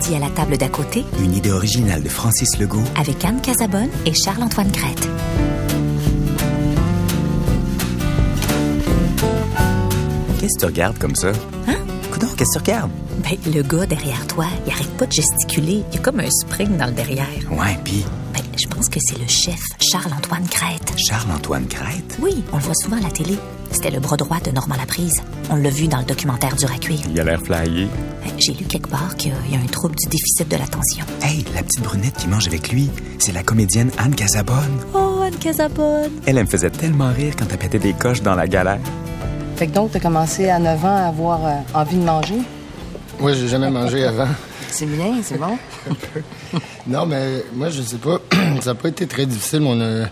midi à la table d'à côté Une idée originale de Francis Legault. avec Anne Casabonne et Charles-Antoine Crête. Qu'est-ce que tu regardes comme ça? Hein? Coudon, qu'est-ce que tu regardes? Ben, le gars derrière toi, il arrête pas de gesticuler. Il y a comme un spring dans le derrière. Ouais, pis pense que c'est le chef, Charles-Antoine Crête. Charles-Antoine Crête? Oui, on le voit souvent à la télé. C'était le bras droit de Normand Laprise. On l'a vu dans le documentaire dur à cuire. Il a l'air flyé. J'ai lu quelque part qu'il y a un trouble du déficit de l'attention. Hey, la petite brunette qui mange avec lui, c'est la comédienne Anne Casabonne. Oh, Anne Casabonne! Elle, elle me faisait tellement rire quand elle pétait des coches dans la galère. Fait que donc, t'as commencé à 9 ans à avoir euh, envie de manger? Moi, j'ai jamais mangé avant. C'est bien, c'est bon. Non, mais moi, je sais pas. ça n'a pas été très difficile, mon, euh,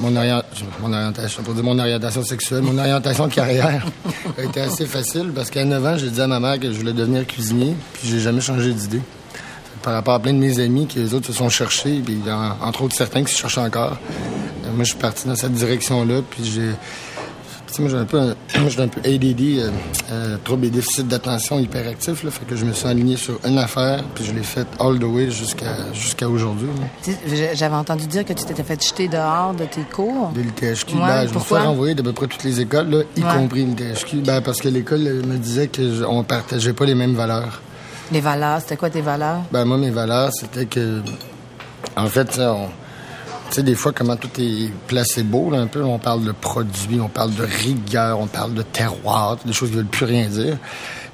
mon, orient- mon orientation, mon orientation sexuelle, mon orientation de carrière a été assez facile parce qu'à 9 ans, j'ai dit à ma mère que je voulais devenir cuisinier, puis j'ai jamais changé d'idée. Par rapport à plein de mes amis qui, les autres, se sont cherchés, puis en- entre autres certains qui se cherchent encore. Euh, moi, je suis parti dans cette direction-là, puis j'ai... Sais, moi, j'ai un peu, un- j'ai un peu ADD, euh, euh, trouble et déficit d'attention hyperactif, là. Fait que je me suis aligné sur une affaire, puis je l'ai faite all the way jusqu'à, jusqu'à aujourd'hui, là. J'avais entendu dire que tu t'étais fait jeter dehors de tes cours. De l'ITHQ, Ouais, ben, je me pourquoi? suis renvoyé d'à peu près toutes les écoles, là, y Ouais. compris l'ITHQ. Ben, parce que l'école euh, me disait qu'on partageait pas les mêmes valeurs. Les valeurs, c'était quoi tes valeurs? Ben, moi, mes valeurs, c'était que. En fait, ça, on- tu sais, des fois, comment tout est placebo, là, un peu. On parle de produits, on parle de rigueur, on parle de terroir, des choses qui veulent plus rien dire.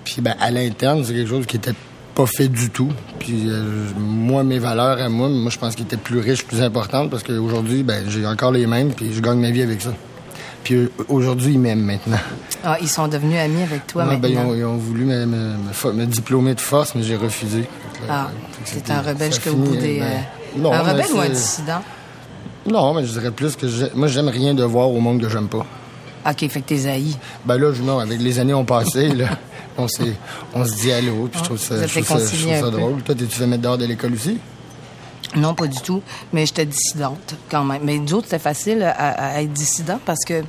Puis, ben, à l'interne, c'est quelque chose qui était pas fait du tout. Puis, euh, moi, mes valeurs à moi, moi, je pense qu'ils étaient plus riches, plus importantes, parce qu'aujourd'hui, ben, j'ai encore les mêmes, puis je gagne ma vie avec ça. Puis, euh, aujourd'hui, ils m'aiment maintenant. Ah, ils sont devenus amis avec toi Ouais, ben, ils, maintenant. ont, ils ont voulu me, me- me fo- me diplômer de force, mais j'ai refusé. Ah, c'est un rebelle jusqu'au bout des... ben, euh, non, un rebelle ou un dissident? Non, mais je dirais plus que j'ai- moi, j'aime rien de voir au monde que j'aime pas. OK, fait que t'es haï. Ben là, je- non, avec les années ont passé, là, on, s'est- on se dit allô, puis je trouve ça, je trouve ça, je trouve drôle. Toi, t'es-tu fait mettre dehors de l'école aussi? Non, pas du tout. Mais j'étais dissidente quand même. Mais nous autres, c'était facile à, à être dissident parce que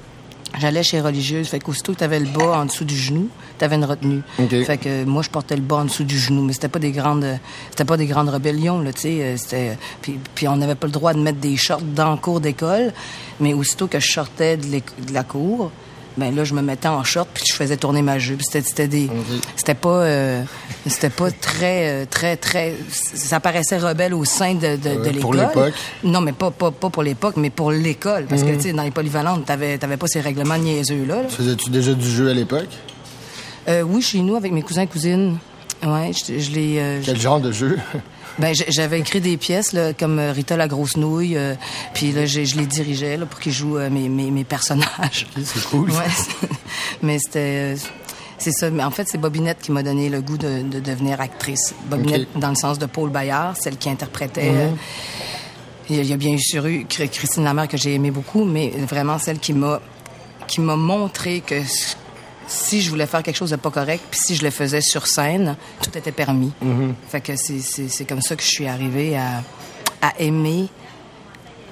j'allais chez les religieuses. Fait qu'aussitôt que t'avais le bas en dessous du genou, t'avais une retenue. Fait que moi, je portais le bas en dessous du genou. Mais c'était pas des grandes, c'était pas des grandes rébellions, là, tu sais. euh, C'était, puis, puis on n'avait pas le droit de mettre des shorts dans le cours d'école. Mais aussitôt que je sortais de, de la cour, ben là, je me mettais en short puis je faisais tourner ma jupe. C'était, c'était des, c'était pas, euh, c'était pas très, euh, très, très. Ça paraissait rebelle au sein de, de, de Ouais, l'école. pour l'époque? Non, mais pas, pas, pas pour l'époque, mais pour l'école. Parce que, tu sais, dans les polyvalentes, t'avais, t'avais pas ces règlements niaiseux-là. là. Faisais-tu déjà du jeu à l'époque? Euh, oui, chez nous, avec mes cousins et cousines. Ouais, je, je les. euh, Quel genre de jeu? ben, j'avais écrit des pièces là, comme euh, Rita la grosse nouille, euh, puis là, j'ai- je les dirigeais là, pour qu'ils jouent euh, mes, mes, mes personnages. c'est cool. Ouais, mais c'était. euh, C'est ça. Mais en fait, c'est Bobinette qui m'a donné le goût de, de devenir actrice. Bobinette, dans le sens de Paul Bayard, celle qui interprétait. Euh, il y a- bien sûr eu Chr- Christine Lamère que j'ai aimé beaucoup, mais vraiment celle qui m'a qui m'a montré que si je voulais faire quelque chose de pas correct, puis si je le faisais sur scène, tout était permis. Fait que c'est- comme ça que je suis arrivée à, à aimer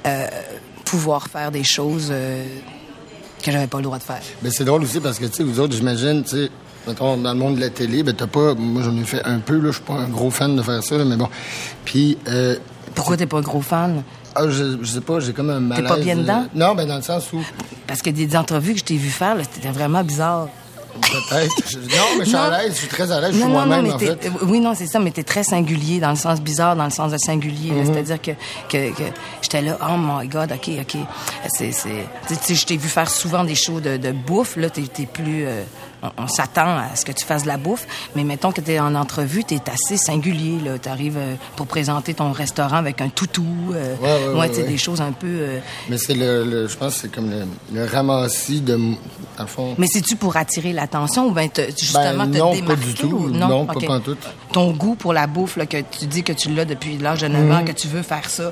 euh, pouvoir faire des choses euh, que j'avais pas le droit de faire. Ben, c'est drôle aussi parce que, tu sais, vous autres, j'imagine, tu sais, mettons, dans le monde de la télé, ben, t'as pas, moi, j'en ai fait un peu, là, je suis pas un gros fan de faire ça, là, mais bon. Puis, euh, Pourquoi t'es pas un gros fan? ah, je, je sais pas, j'ai comme un malaise. pas bien euh, dedans? Non, ben, dans le sens où, Parce que des entrevues que je t'ai vu faire, c'était vraiment bizarre. Peut-être. non, mais je suis à l'aise, je suis très à l'aise, je suis moi-même, en fait. oui, non, c'est ça, mais t'es très singulier, dans le sens bizarre, dans le sens de singulier. Là. C'est-à-dire que, que, que j'étais là, oh my God, OK, OK. C'est, je t'ai vu faire souvent des shows de, de bouffe, là, t'es, t'es plus... euh, on, on s'attend à ce que tu fasses de la bouffe, mais mettons que t'es en entrevue, t'es assez singulier, là. T'arrives euh, pour présenter ton restaurant avec un toutou, euh, Ouais, ouais, ouais, tu ouais. des choses un peu... euh, Mais c'est le, le- je pense que c'est comme le, le ramassis de, le fond. Mais c'est-tu pour attirer l'attention ou bien te- justement Ben, te non, pas du tout. ou- Non, pas Ok. pantoute. Ton goût pour la bouffe, là, que tu dis que tu l'as depuis l'âge de 9 Mhm. ans, que tu veux faire ça,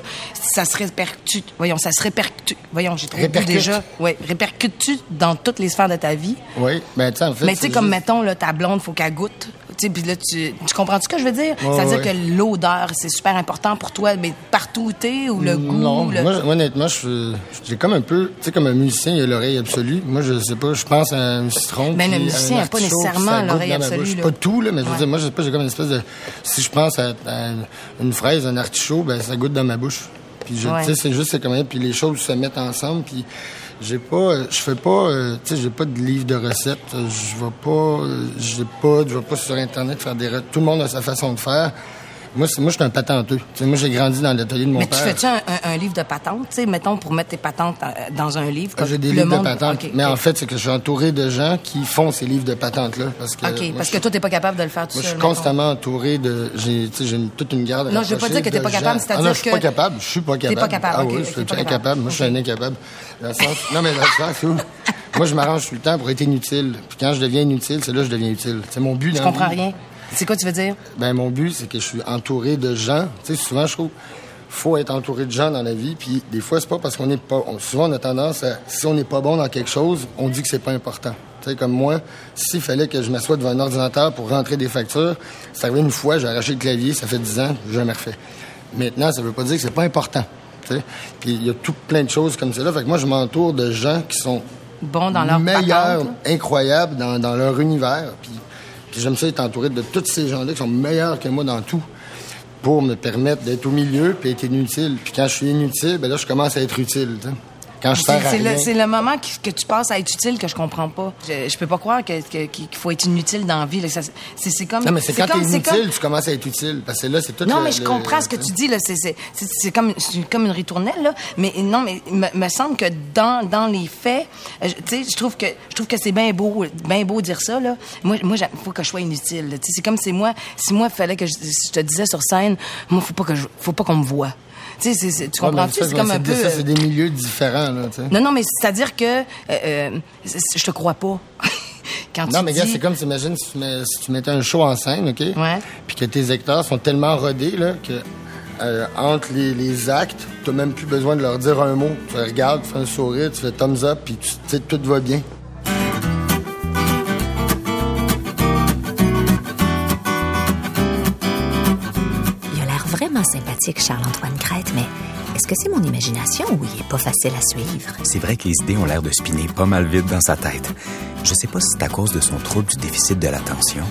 ça se répercute. Voyons, ça se répercute. Voyons, j'ai Répercute. déjà. Oui, répercute-tu dans toutes les sphères de ta vie? Oui, ben, tu en fait, fait, Mais tu sais, comme juste- mettons, là, ta blonde, faut qu'elle goûte. Tu sais, puis là, tu, tu comprends ce que je veux dire? C'est-à-dire ouais. que l'odeur, c'est super important pour toi, mais partout où t'es, ou le goût. Non, le- moi, honnêtement, je j'ai comme un peu, tu sais, comme un musicien, il a l'oreille absolue. Moi, je sais pas, je pense à un citron. Ben, le musicien un a pas nécessairement l'oreille absolue, là. Pas tout, là, mais je veux dire, moi, je sais pas, j'ai comme une espèce de, si je pense à, à une fraise, un artichaut, ben, ça goûte dans ma bouche. Puis, je- Ouais. tu sais, c'est juste, c'est comme, puis les choses se mettent ensemble, puis j'ai pas, euh, je fais pas, euh, tu sais, j'ai pas de livre de recettes. Je vais pas, euh, j'ai pas, je vais pas sur Internet faire des recettes. Tout le monde a sa façon de faire. Moi, c'est, moi, je suis un patenteux. Moi, j'ai grandi dans l'atelier de mon Mais père. tu fais-tu un, un- un livre de patentes, tu sais, mettons, pour mettre tes patentes euh, dans un livre? Ah, comme J'ai des le livres monde- de patentes. OK, mais en fait, c'est que je suis entouré de gens qui font ces livres de patentes-là. Parce que, OK, moi, parce que toi, t'es pas capable de le faire tout Moi, je suis constamment entouré de. J'ai, toute une garde. Non, je veux pas dire que t'es pas capable, Ah c'est-à-dire non, je suis que- pas capable. Je suis pas capable. pas capable, Ah oui, ok, je suis t'es pas incapable. capable. Moi, je suis un incapable. Non, mais. Moi, je m'arrange tout le temps pour être inutile. Puis quand je deviens inutile, c'est là que je deviens utile. C'est mon but. Je comprends rien. C'est quoi tu veux dire? Ben mon but, c'est que je suis entouré de gens. Tu sais, souvent, je trouve, faut être entouré de gens dans la vie. Puis des fois, c'est pas parce qu'on est pas. on- souvent, on a tendance à, si on n'est pas bon dans quelque chose, on dit que c'est pas important. Tu sais, comme moi, s'il fallait que je m'assoie devant un ordinateur pour rentrer des factures, c'est arrivé une fois, j'ai arraché le clavier, ça fait 10 ans, j'ai jamais refait. Maintenant, ça veut pas dire que c'est pas important. Tu sais, puis il y a tout plein de choses comme ça. Fait que moi, je m'entoure de gens qui sont Bon dans leur meilleurs, patente, incroyables dans, dans leur univers. Puis j'aime ça être entouré de tous ces gens-là qui sont meilleurs que moi dans tout pour me permettre d'être au milieu puis être inutile. Puis quand je suis inutile, ben là, je commence à être utile. Quand je C'est sers à rien. c'est le moment que tu passes à être utile que je comprends pas. Je, je peux pas croire qu'il faut être inutile dans la vie. C'est comme. Non, mais c'est quand t'es inutile, comme- tu commences à être utile. Parce que là, c'est tout Non, le- mais je le- comprends ce que tu dis. C'est comme comme une ritournelle là. Mais non, mais il me, me semble que dans dans les faits, euh, je- tu sais, je trouve que je trouve que c'est bien beau, bien beau dire ça là. Moi, moi, il faut que je sois inutile. c'est comme si moi, si moi, fallait que je, je te disais sur scène, moi, faut pas que je, faut pas qu'on me voit. Tu sais, c'est- tu C'est comme un peu. Ça, euh, c'est des milieux différents, là, tu sais. non, non, mais c'est-à-dire que euh, euh, je te crois pas. Quand tu Non, mais gars, dis... c'est comme, imagine si tu, mets- si tu mettais un show en scène, OK? Ouais. Puis que tes acteurs sont tellement rodés, là, que euh, entre les, les actes, tu même plus besoin de leur dire un mot. Tu regardes, tu fais un sourire, tu fais thumbs up, puis tu tu sais, tout va bien. Sympathique, Charles-Antoine Crête, mais est-ce que c'est mon imagination ou il est pas facile à suivre? C'est vrai que les idées ont l'air de spinner pas mal vite dans sa tête. Je sais pas si c'est à cause de son trouble du déficit de l'attention.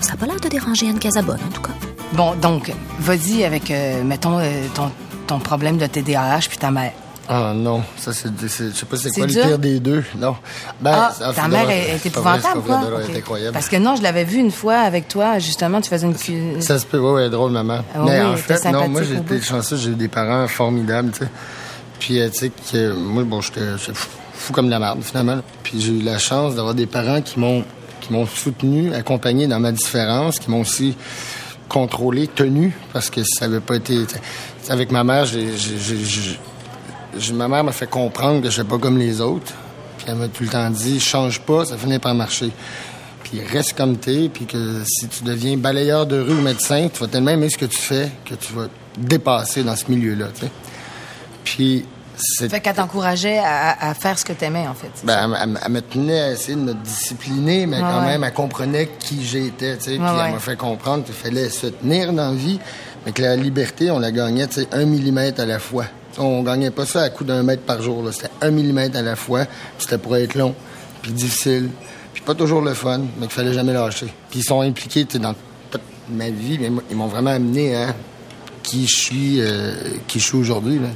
Ça a pas l'air de déranger Anne Casabonne, en tout cas. Bon, donc, vas-y avec, euh, mettons, euh, ton, ton problème de TDAH puis ta mère. Ah non, ça c'est, c'est- je sais pas c'est C'est quoi dur? le pire des deux. Non. Ben, ah, ça, ta mère est, vrai, épouvantable, quoi? est incroyable. Parce que non, je l'avais vu une fois avec toi, justement, tu faisais une... cu- Ça se peut, ouais, ouais, drôle, maman. Ah Mais oui, en fait, non, moi, j'ai été chanceux, j'ai eu des parents formidables, tu sais. Puis, euh, tu sais, que moi, bon, j'étais fou, fou comme de la merde, finalement. Puis, j'ai eu la chance d'avoir des parents qui m'ont qui m'ont soutenu, accompagné dans ma différence, qui m'ont aussi contrôlé, tenu, parce que ça avait pas été... Avec ma mère, j'ai... j'ai- j'ai- ma mère m'a fait comprendre que je suis pas comme les autres. Puis elle m'a tout le temps dit, change pas, ça finit par marcher. Puis reste comme t'es, puis que si tu deviens balayeur de rue ou médecin, tu vas tellement aimer ce que tu fais que tu vas te dépasser dans ce milieu-là. Puis c'est... Fait qu'elle t'encourageait à, à faire ce que t'aimais, en fait. Ben, elle, me- elle me tenait à essayer de me discipliner, mais quand ouais. même, elle comprenait qui j'étais, tu sais. Puis ouais. elle m'a fait comprendre qu'il fallait se tenir dans la vie, mais que la liberté, on la gagnait, tu sais, un millimètre à la fois. On gagnait pas ça à coup d'un mètre par jour. C'était un millimètre à la fois, c'était pour être long, puis difficile, puis pas toujours le fun, mais qu'il fallait jamais lâcher. Puis ils sont impliqués, dans toute ma vie, mais ils m'ont vraiment amené à qui je suis, euh, qui je suis aujourd'hui, là,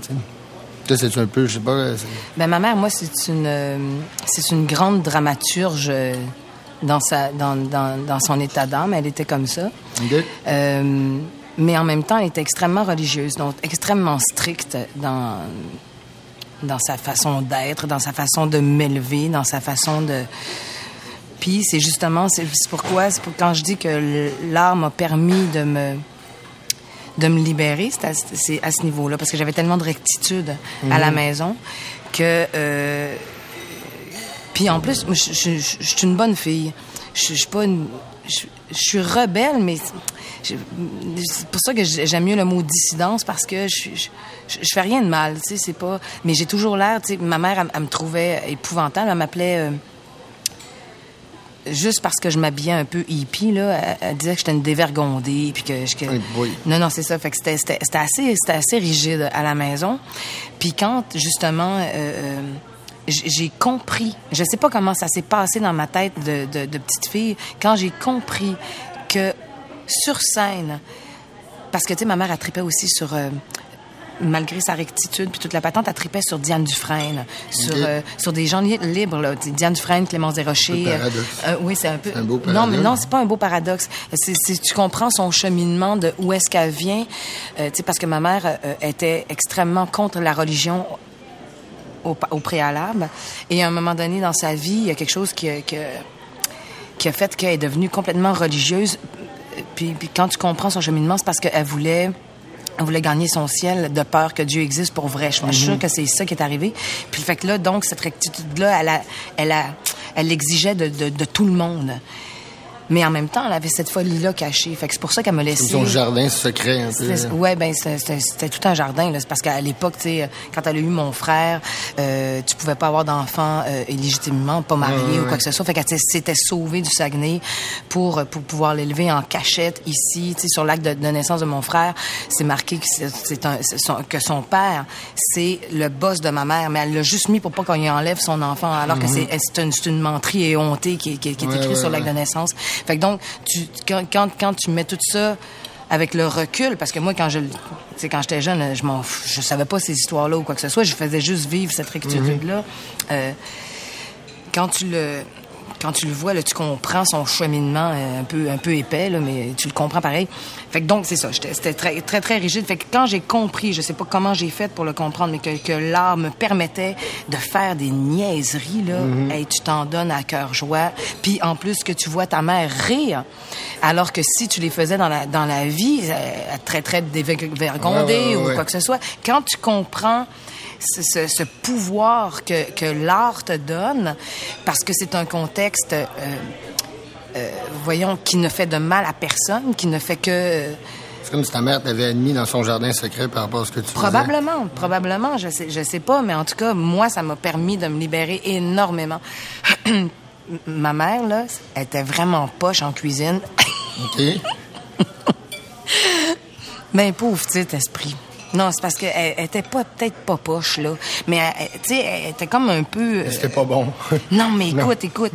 c'est un peu, je sais pas... euh, Ben, ma mère, moi, c'est une, euh, c'est une grande dramaturge dans, sa, dans, dans, dans son état d'âme. Elle était comme ça. Euh, mais en même temps, elle était extrêmement religieuse, donc extrêmement stricte dans, dans sa façon d'être, dans sa façon de m'élever, dans sa façon de... Puis c'est justement, c'est pourquoi, c'est pour, quand je dis que l'art m'a permis de me de me libérer, c'est à, c'est à ce niveau-là, parce que j'avais tellement de rectitude à la maison que... euh, puis en plus, je, je- je- je suis une bonne fille. Je, suis pas une... Je, suis rebelle, mais c'est pour ça que j'aime mieux le mot dissidence parce que je, je, fais rien de mal, tu sais, c'est pas... Mais j'ai toujours l'air, tu sais, ma mère, elle, elle me trouvait épouvantable, elle m'appelait... euh, juste parce que je m'habillais un peu hippie, là, elle, elle disait que j'étais une dévergondée, puis que, que- Oui, oui. non, non, c'est ça. Fait que c'était, c'était, c'était assez, c'était assez rigide à la maison. Puis quand justement, euh, euh, j'ai compris, je sais pas comment ça s'est passé dans ma tête de, de, de petite fille, quand j'ai compris que sur scène, parce que tu sais, ma mère a tripé aussi sur euh, malgré sa rectitude puis toute la patente, elle tripait sur Diane Dufresne, sur, euh, sur des gens li- libres, là. Tu sais, Diane Dufresne, Clémence Desrochers. Un peu euh, paradoxe. euh, oui, c'est un peu. Un beau Non, mais paradoxe. non, c'est pas un beau paradoxe. C'est, tu comprends son cheminement de où est-ce qu'elle vient. Euh, tu sais, parce que ma mère était extrêmement contre la religion au, préalable. Et à un moment donné dans sa vie, il y a quelque chose qui, qui, qui a fait qu'elle est devenue complètement religieuse. Puis, puis quand tu comprends son cheminement, c'est parce qu'elle voulait... Elle voulait gagner son ciel de peur que Dieu existe pour vrai. Je suis sûre que c'est ça qui est arrivé. Puis le fait que là, donc, cette rectitude-là, elle, a, elle, a, elle l'exigeait de, de, de tout le monde. Mais en même temps, elle avait cette folie-là cachée. Fait que c'est pour ça qu'elle me laissait... Comme son jardin secret un peu. Ouais, ben c'était- tout un jardin. là. C'est parce qu'à l'époque, tu sais, quand elle a eu mon frère, euh, tu pouvais pas avoir d'enfant euh, illégitimement, pas marié Ouais, ou quoi que ce soit. Fait qu'elle s'était sauvée du Saguenay pour pour pouvoir l'élever en cachette ici, tu sais, sur l'acte de, de naissance de mon frère. C'est marqué que c'est c'est un c'est son, que son père c'est le boss de ma mère, mais elle l'a juste mis pour pas qu'on lui enlève son enfant, alors que c'est c'est une, c'est une menterie et hontée qui, qui, qui est Mhm. Ouais, écrite sur l'acte de naissance. Fait que donc, tu, quand, quand, quand tu mets tout ça avec le recul, parce que moi, quand je, sais, quand j'étais jeune, je m'en, je savais pas ces histoires-là ou quoi que ce soit, je faisais juste vivre cette rectitude-là. Euh, quand tu le, quand tu le vois, là, tu comprends son cheminement euh, un peu, un peu épais, là, mais tu le comprends pareil. Fait que donc, c'est ça. j'étais- C'était très, très, très rigide. Fait que quand j'ai compris, je sais pas comment j'ai fait pour le comprendre, mais que, que l'art me permettait de faire des niaiseries, là, hey, tu t'en donnes à cœur joie. Puis en plus que tu vois ta mère rire, alors que si tu les faisais dans la, dans la vie, elle te traiterait de dévergondée Ouais, ouais, ouais, ou quoi que ce soit. Quand tu comprends ce, pouvoir que, que l'art te donne, parce que c'est un contexte, euh, euh, voyons, qui ne fait de mal à personne, qui ne fait que... euh, C'est comme si ta mère t'avait admis dans son jardin secret par rapport à ce que tu faisais. Probablement, probablement, je sais, je sais pas, mais en tout cas, moi, ça m'a permis de me libérer énormément. Ma mère, là, elle était vraiment poche en cuisine. OK. Ben, pauvre petit esprit. Non, c'est parce qu'elle elle était pas peut-être pas poche, là. Mais, tu sais, elle était comme un peu... euh, C'était pas bon. Non, mais Non. écoute, écoute.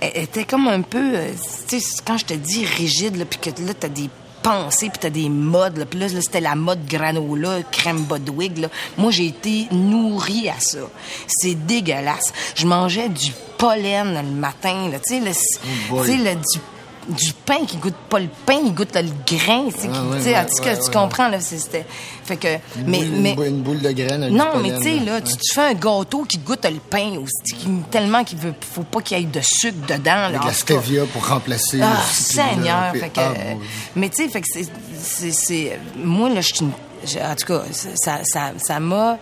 Elle était comme un peu, euh, tu sais, quand je te dis rigide, là, puis que là, t'as des pensées, puis t'as des modes, là, puis là, là, c'était la mode granola, crème Bodwig, là. Moi, j'ai été nourrie à ça. C'est dégueulasse. Je mangeais du pollen le matin, là, tu sais, le, du du pain qui goûte pas le pain, il goûte le grain, tu sais, Ah en tout cas, ouais, tu comprends, là, c'est- c'était... Fait que... Mais, Une boule- mais... Une boule, une boule de graines avec Non, mais tu sais, là, tu, fais un gâteau qui goûte le pain aussi, qui- tellement qu'il veut, faut pas qu'il y ait de sucre dedans. là, Avec la cas. stevia pour remplacer Ah, le Seigneur! Fait que, ah, bon. mais tu sais, fait que c'est, moi, là, je suis en tout cas, ça, ça, ça m'a,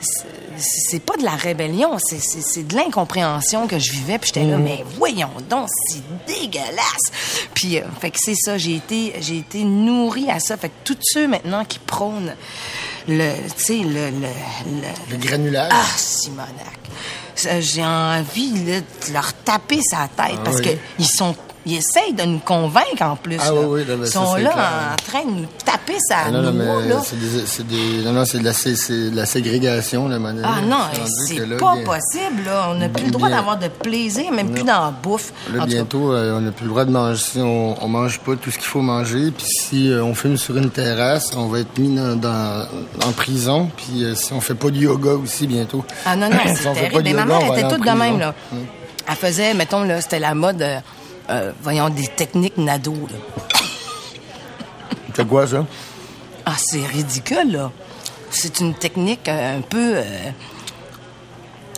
c'est- pas de la rébellion, c'est, c'est, c'est de l'incompréhension que je vivais, puis j'étais Mm. là, mais voyons donc, c'est dégueulasse! Puis, euh, fait que c'est ça, j'ai été, j'ai été nourrie à ça. Fait que tous ceux maintenant qui prônent le, tu sais, le, le, le- Le granulage. ah, Simonac. J'ai envie là, de leur taper sa tête Ah parce oui. que ils sont. Ils essayent de nous convaincre en plus. Ah là. oui, oui, là, Ils sont là clair. en train de nous taper sa Ah non, non, mais c'est des, c'est des, non, non, c'est de la, sé- c'est de la ségrégation, le modèle. Ah non, C'est pas bien- possible, là. On n'a plus le droit d'avoir de plaisir, même plus dans la bouffe. Là, En bientôt, euh, on n'a plus le droit de manger. Si on, on mange pas tout ce qu'il faut manger, puis si euh, on fume sur une terrasse, on va être mis dans, dans- en prison. Puis euh, si on fait pas de yoga aussi bientôt. Ah non, non, c'est terrible. Mais ma yoga, mère on va était toute de même, là. Elle faisait, mettons, là, c'était la mode, euh, voyons, des techniques nado, là. C'est quoi ça? Ah, c'est ridicule, là. C'est une technique euh, un peu euh,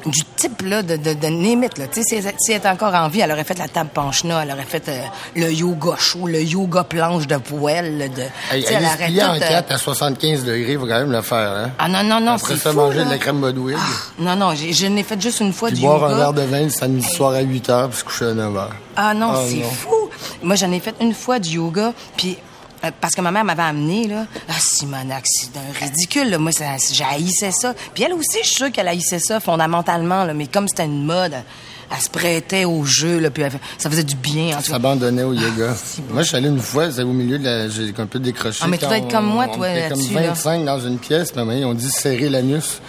du type là, de, de, de Némite. Là. Si, elle- si elle était encore en vie, elle aurait fait la table penchena, elle aurait fait euh, le yoga chaud, le yoga planche de poêle. De, Hey, elle aurait plier en tout, euh, 4 à 75 degrés, il faut quand même le faire. Hein? Ah non, non, non, Après ça, fou, manger là. de la crème Bodwig. Non, non, j'ai- je n'ai fait juste une fois Puis du boire yoga. un verre de vin le samedi soir à 8 h, puis se coucher à 9 h. Ah non, Ah, c'est non. fou. Moi, j'en ai fait une fois du yoga, puis euh, parce que ma mère m'avait amené là. Ah, Simonac, c'est d'un ridicule. Là. Moi, ça, j'haïssais ça. Puis elle aussi, je suis sûre qu'elle haïssait ça fondamentalement, là, mais comme c'était une mode, elle se prêtait au jeu, là, puis elle ça faisait du bien. En tout cas. s'abandonnait au yoga. si bon. Moi, je suis allé une fois, c'était au milieu de la... J'ai un peu décroché. Ah, mais tu dois être comme moi, toi, était comme là-dessus, là. 25 dans une pièce, puis ils ont dit serrer l'anus.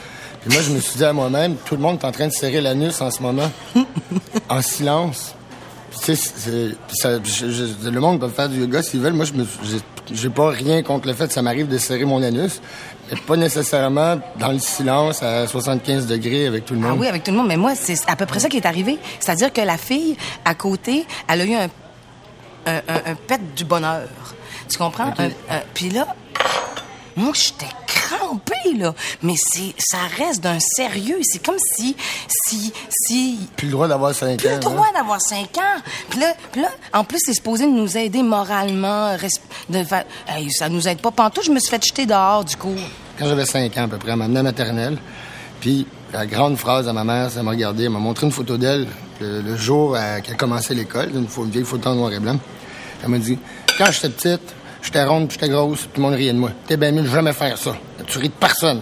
Puis moi, je me suis dit à moi-même, tout le monde est en train de serrer l'anus en ce moment, en silence. Tu sais, le monde peut faire du yoga s'ils veulent. Moi, je j'ai- pas rien contre le fait que ça m'arrive de serrer mon anus, mais pas nécessairement dans le silence à 75 degrés avec tout le Ah monde. oui, avec tout le monde. Mais moi, c'est à peu près ça qui est arrivé. C'est-à-dire que la fille, à côté, elle a eu un, un, un- un pet du bonheur. Tu comprends? Puis là, moi, j'étais crampée, là. Mais c'est, ça reste d'un sérieux. C'est comme si, si, si... Plus le droit d'avoir 5 Plus ans. le droit d'avoir 5 ans. Puis là, puis là, en plus, c'est supposé nous aider moralement. De. Hey, ça nous aide pas. Pantoute, je me suis fait jeter dehors du cours. Quand j'avais 5 ans à peu près, m'a à la maternelle. Puis la grande phrase à ma mère, ça m'a regardé, elle m'a montré une photo d'elle le, le jour euh, qu'elle commençait l'école, une, une vieille photo en noir et blanc. Elle m'a dit, quand j'étais petite, j'étais ronde, j'étais grosse, tout le monde riait de moi. T'es bien mieux de jamais faire ça. Tu ris de personne.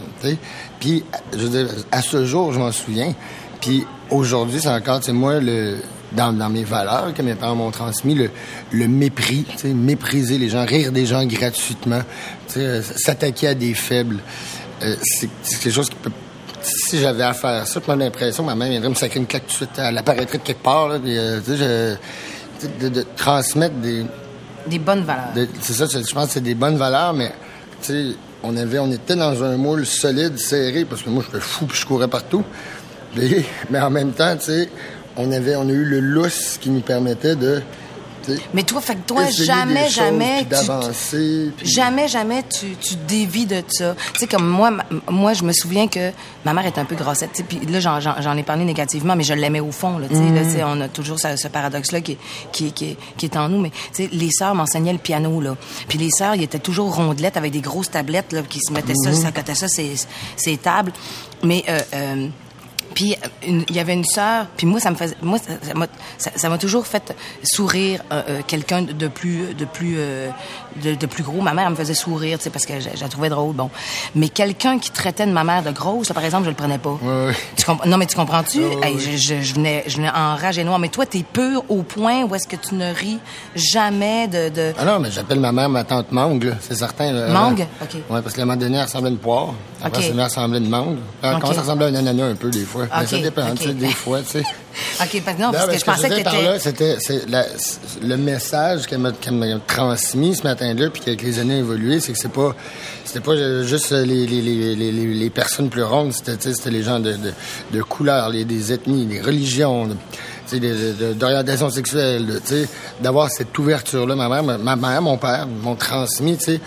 Puis, je veux dire, à ce jour, je m'en souviens. Puis aujourd'hui, c'est encore, sais, moi, le, dans, dans mes valeurs que mes parents m'ont transmis, le, le mépris, mépriser les gens, rire des gens gratuitement, euh, s'attaquer à des faibles. Euh, c'est c'est quelque chose qui peut si j'avais à faire ça, j'ai l'impression ma mère viendrait me sacrer une claque tout de suite. Elle apparaîtrait de quelque part, là, euh, je- de, de transmettre des... Des bonnes valeurs. c'est ça, je pense que c'est des bonnes valeurs, mais, tu sais, on avait, on était dans un moule solide, serré, parce que moi, je suis fou, puis je courais partout. Mais, mais en même temps, tu sais, on avait, on a eu le lousse qui nous permettait de, Mais toi, fait que toi, jamais, jamais, d'avancer, puis- Jamais, jamais tu, tu dévis de ça. Tu sais, comme moi, moi, je me souviens que ma mère est un peu grossette. Puis là, j'en, ai parlé négativement, mais je l'aimais au fond. Là, tu sais, Mm. on a toujours ce, ce paradoxe-là qui, est- qui, est- qui, est- qui est en nous. Mais tu sais, les sœurs m'enseignaient le piano. Là. Puis les sœurs, ils étaient toujours rondelettes avec des grosses tablettes là, qui se mettaient Mm-hmm. ça, ça cotait ça, ces, ces tables. Mais... Euh, euh, puis il y avait une sœur, puis moi ça me faisait moi ça m'a ça, ça toujours fait sourire euh, euh, quelqu'un de plus de plus euh, de, de plus gros. Ma mère elle me faisait sourire, tu sais parce que je, je la trouvais drôle, bon. Mais quelqu'un qui traitait de ma mère de grosse, là, par exemple, je le prenais pas. Ouais, ouais. Tu comprends Non mais tu comprends-tu? Ouais, Hey, je, je, je venais je venais en rage et noire, mais toi t'es pur au point où est-ce que tu ne ris jamais de, de... Ah non, mais j'appelle ma mère ma tante Mangue, c'est certain. là. Mangue? OK. Ouais, parce que la moment donné, elle ressemblait à une poire. Après, OK. ça elle ressemblait à une mangue. Elle OK. commence à ressembler à un ananas un peu, des fois. Mais ça dépend, tu sais, des fois, tu sais. OK, parce que non, parce que je pensais que par là, c'était le message qu'elle m'a transmis ce matin-là, puis qu'avec les années évolué, c'est que c'est pas c'était pas juste les, les, les, les, personnes plus rondes, c'était les gens de, de, de couleur, les, des ethnies, des religions, de- tu sais, de- de- d'orientation sexuelle, de, sais, d'avoir cette ouverture-là. Ma mère, ma, ma mère, mon père m'ont transmis, tu sais,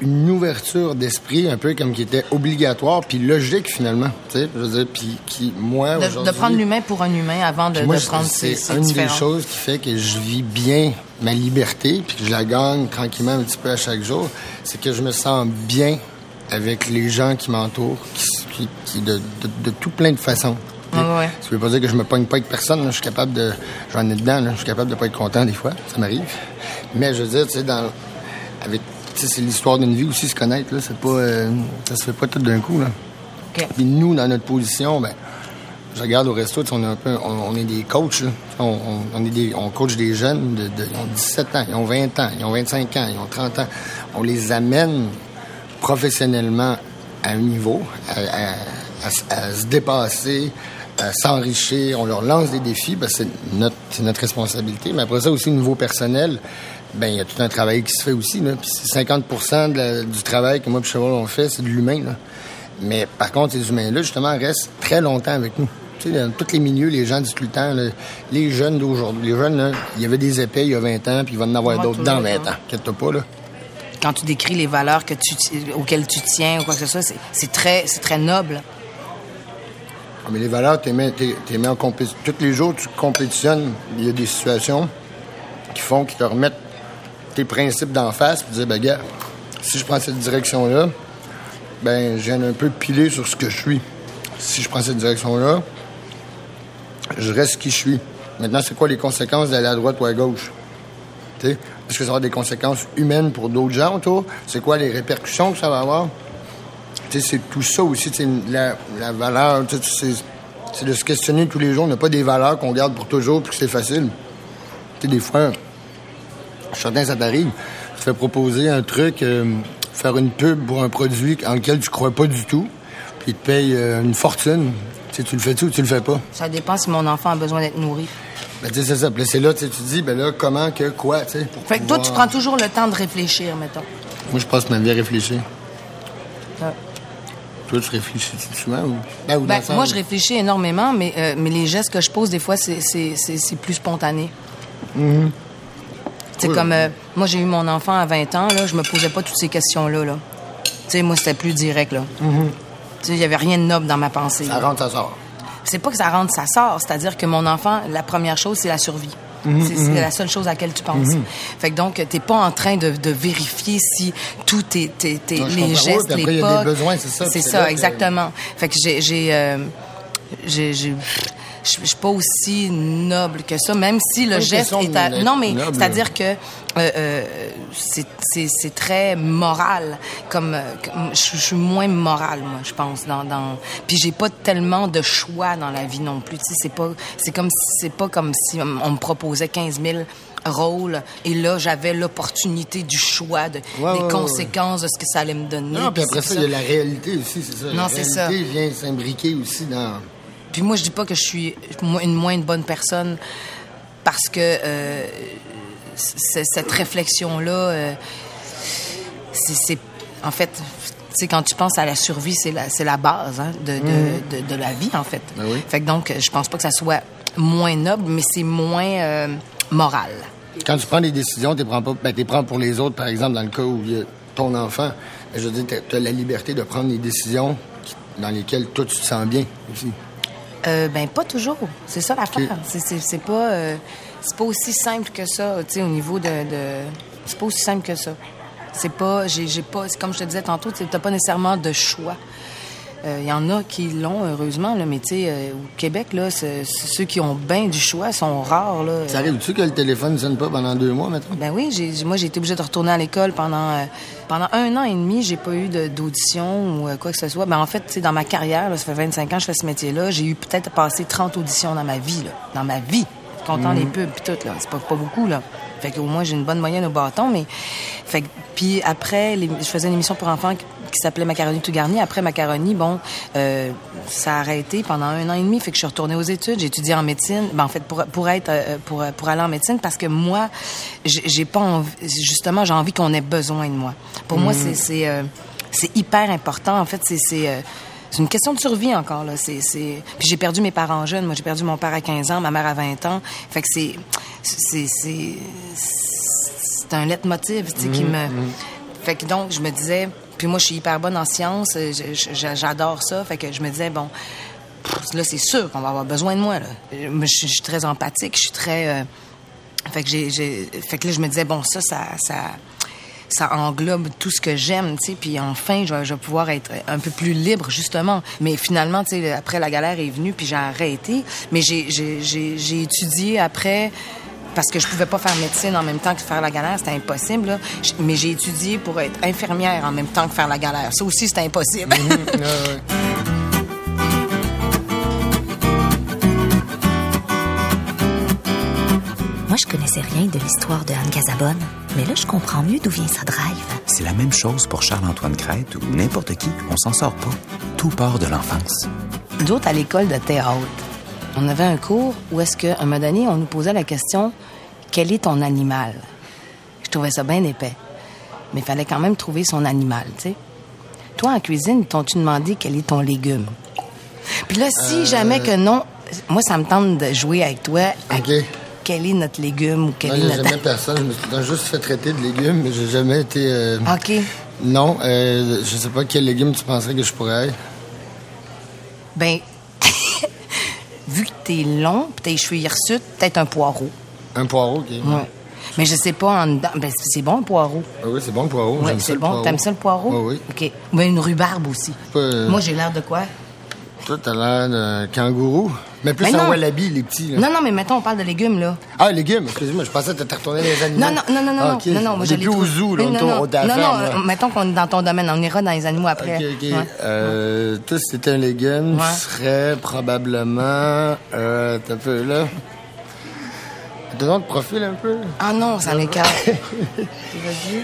une ouverture d'esprit un peu comme qui était obligatoire puis logique finalement, tu sais, je veux dire, puis qui moi de, de prendre l'humain pour un humain avant de, moi, de prendre ces, c'est ces une des choses qui fait que je vis bien ma liberté, puis que je la gagne tranquillement un petit peu à chaque jour, c'est que je me sens bien avec les gens qui m'entourent, qui, qui, qui- de, tout plein de façons. Puis, Ouais, ouais. Ça veut pas dire que je me pogne pas avec personne. là. Je suis capable de, j'en ai dedans. là. Je suis capable de pas être content des fois, ça m'arrive. Mais je veux dire, tu sais, dans, avec, tu sais, c'est l'histoire d'une vie aussi se connaître. Là, c'est pas, euh, ça se fait pas tout d'un coup. Là. Puis nous, dans notre position, ben, je regarde au resto, on est un peu, on, on est des coachs, là. On, est des, on coach des jeunes de, de- ils ont 17 ans, ils ont 20 ans, ils ont 25 ans, ils ont 30 ans. On les amène professionnellement à un niveau, à, à- à se- à se dépasser, à s'enrichir. On leur lance des défis, parce que c'est notre, c'est notre responsabilité. Mais après ça aussi, au niveau personnel, ben il y a tout un travail qui se fait aussi. Là. Puis c'est 50 de la- du travail que moi et Cheval on fait, c'est de l'humain. Là. Mais par contre, ces humains-là, justement, restent très longtemps avec nous. Tu sais, dans tous les milieux, les gens disent tout le temps, là, les jeunes d'aujourd'hui, les jeunes, il y avait des épais il y a 20 ans, puis il va en avoir d'autres dans 20 hein. ans. Inquiète-toi pas, là. quand tu décris les valeurs que tu, auxquelles tu tiens ou quoi que ce soit, c'est, très, c'est très noble. Ah, Mais les valeurs, t'es, t'es mis en compétition. Tous les jours, tu compétitionnes. Il y a des situations qui font, qui te remettent tes principes d'en face, puis dis, ben, gars, si je prends cette direction-là, ben, je viens un peu piler sur ce que je suis. Si je prends cette direction-là, je reste qui je suis. Maintenant, c'est quoi les conséquences d'aller à droite ou à gauche? Est-ce que ça avoir des conséquences humaines pour d'autres gens autour? C'est quoi les répercussions que ça va avoir? Tu sais, c'est tout ça aussi, la, la valeur, tu sais, c'est de se questionner tous les jours. On n'a pas des valeurs qu'on garde pour toujours puis que c'est facile. Tu sais, des fois, t'arrive. Tu te fais proposer un truc, euh, faire une pub pour un produit en lequel tu crois pas du tout, puis il te paye euh, une fortune. Tu sais, tu le fais-tu ou tu le fais pas? Ça dépend si mon enfant a besoin d'être nourri. Ben, tu sais, c'est ça. Puis c'est là, tu te dis, ben là, comment, que, quoi, tu sais. Fait que toi, tu prends toujours le temps de réfléchir, mettons. Moi, je passe ma vie à réfléchir. Toi, tu réfléchis souvent ou? Ben, ou Ben, moi, je réfléchis énormément, mais, euh, mais les gestes que je pose, des fois, c'est- plus spontané. C'est Oui. comme, euh, moi, j'ai eu mon enfant à 20 ans, là, je me posais pas toutes ces questions-là. Là. Tu sais, moi, c'était plus direct, là. Tu sais, il y avait rien de noble dans ma pensée. Ça là. rentre, ça sort. C'est pas que ça rentre, ça sort. C'est-à-dire que mon enfant, la première chose, c'est la survie. C'est c'est la seule chose à laquelle tu penses. Fait que donc, t'es pas en train de, de vérifier si tout est, est- est- Non, les gestes, les pas. c'est ça, ça, là exactement. Fait que j'ai, j'ai, euh, je je suis pas aussi noble que ça, même si le geste est à... Non, mais c'est-à-dire que euh, euh, c'est- c'est c'est très moral. Comme, comme- je je suis moins morale, moi, je pense. Dans, dans... Puis j'ai pas tellement de choix dans la vie non plus. Tu sais, c'est pas, c'est comme si, c'est pas comme si on me proposait 15 000 rôles et là j'avais l'opportunité du choix de, Ouais, des ouais, ouais. conséquences de ce que ça allait me donner. Non, puis après ça, il y a la réalité aussi, c'est ça. Non, la c'est ça. réalité vient s'imbriquer aussi dans. Puis moi, je dis pas que je suis une moins bonne personne parce que euh, cette réflexion-là, euh, c'est, c'est- en fait, tu sais, quand tu penses à la survie, c'est la, c'est la base hein, de, de, de, de la vie, en fait. Ben oui. Fait que donc, je pense pas que ça soit moins noble, mais c'est moins euh, moral. Quand tu prends des décisions, tu les prends pas. Ben, les prends pour les autres, par exemple, dans le cas où il y a ton enfant. Ben, Je veux dire, tu as la liberté de prendre des décisions dans lesquelles toi, tu te sens bien aussi. Euh, ben pas toujours. C'est ça l'affaire. Ok. C'est, c'est, c'est pas euh, c'est pas aussi simple que ça, tu sais, au niveau de, de c'est pas aussi simple que ça. C'est pas j'ai, j'ai pas c'est comme je te disais tantôt, tu t'as pas nécessairement de choix. Il y en a qui l'ont heureusement là, mais tu sais euh, au Québec là, ceux qui ont bien du choix sont rares là. Ça arrive-tu que le téléphone ne sonne pas pendant deux mois, maintenant? Ben oui, j'ai, moi j'ai été obligée de retourner à l'école pendant euh, pendant un an et demi. J'ai pas eu d'audition ou euh, quoi que ce soit. Ben en fait, tu sais, dans ma carrière, là, ça fait 25 ans que je fais ce métier-là, j'ai eu peut-être passé 30 auditions dans ma vie, là, dans ma vie. Comptant les pubs puis tout là, c'est pas pas beaucoup là. Fait qu'au moins j'ai une bonne moyenne au bâton, mais fait que- puis après, les- je faisais une émission pour enfants qui, qui s'appelait Macaroni tout garni. Après Macaroni, bon, euh, ça a arrêté pendant un an et demi. Fait que je suis retournée aux études. J'ai étudié en médecine. Ben, en fait, pour, pour être, euh, pour, pour aller en médecine, parce que moi, j'ai pas envie, justement, j'ai envie qu'on ait besoin de moi. Pour moi, c'est, c'est, euh, c'est hyper important. En fait, c'est, c'est, une question de survie encore là. C'est, c'est... Puis j'ai perdu mes parents jeunes. Moi, j'ai perdu mon père à 15 ans, ma mère à 20 ans. Fait que c'est, c'est, c'est, c'est un leitmotiv, tu sais, qui me. Fait que donc, je me disais, puis moi, je suis hyper bonne en sciences, j'adore ça. Fait que je me disais, bon, là, c'est sûr qu'on va avoir besoin de moi. Là. Je, je suis très empathique, je suis très. euh, fait que j'ai, j'ai- fait que là, je me disais, bon, ça, ça, ça, ça englobe tout ce que j'aime, tu sais. Puis enfin, je vais, je vais pouvoir être un peu plus libre, justement. Mais finalement, tu sais, après la galère est venue, puis j'ai arrêté. Mais j'ai, étudié après parce que je pouvais pas faire médecine en même temps que faire la galère, c'était impossible. là. Mais j'ai étudié pour être infirmière en même temps que faire la galère. Ça aussi, c'était impossible. connaissais rien de l'histoire de Anne Casabonne, mais là, je comprends mieux d'où vient sa drive. C'est la même chose pour Charles-Antoine Crête ou n'importe qui. On s'en sort pas. Tout part de l'enfance. Nous autres, à l'école de théâtre, on avait un cours où est-ce qu'à un moment donné, on nous posait la question quel est ton animal Je trouvais ça bien épais. Mais il fallait quand même trouver son animal, tu sais. Toi, en cuisine, t'ont-tu demandé quel est ton légume? Puis là, si jamais que non, moi, ça me tente de jouer avec toi. à. Quel est notre légume ou quel Moi, est notre. jamais personne. Je me suis juste fait traiter de légumes, mais j'ai jamais été. euh, OK. Non, euh, je sais pas quel légume tu penserais que je pourrais être. Ben, vu que t'es long, pis tes cheveux hirsutes, peut-être un poireau. Un poireau, OK. Ouais. Mais je sais pas en dedans. Ben, c'est bon, un poireau. Ah oui, c'est bon le poireau. Ça, c'est bon. T'aimes ça le poireau? Oui, oui. OK. Ben, une rhubarbe aussi. Pas, euh, Moi, j'ai l'air de quoi? Toi, t'as l'air d'un kangourou. Mais plus Mais un non. wallaby, les petits. Là. Non, non, mais mettons, on parle de légumes, là. Ah, légumes, excusez-moi, je pensais que t'étais retourné les animaux. Non, non, non, non, non, Ah, non, ok. non, non, moi, plus au zoo, là, non, non, ferme, non, non, euh, mettons qu'on est dans ton domaine, on ira dans les animaux après. Ok, ok. Ouais. Euh, toi, si t'étais un légume, Ouais. tu serais probablement... Euh, t'as un peu, là... Besoin de profil un peu? Ah non, ça m'écarte. Vas-y.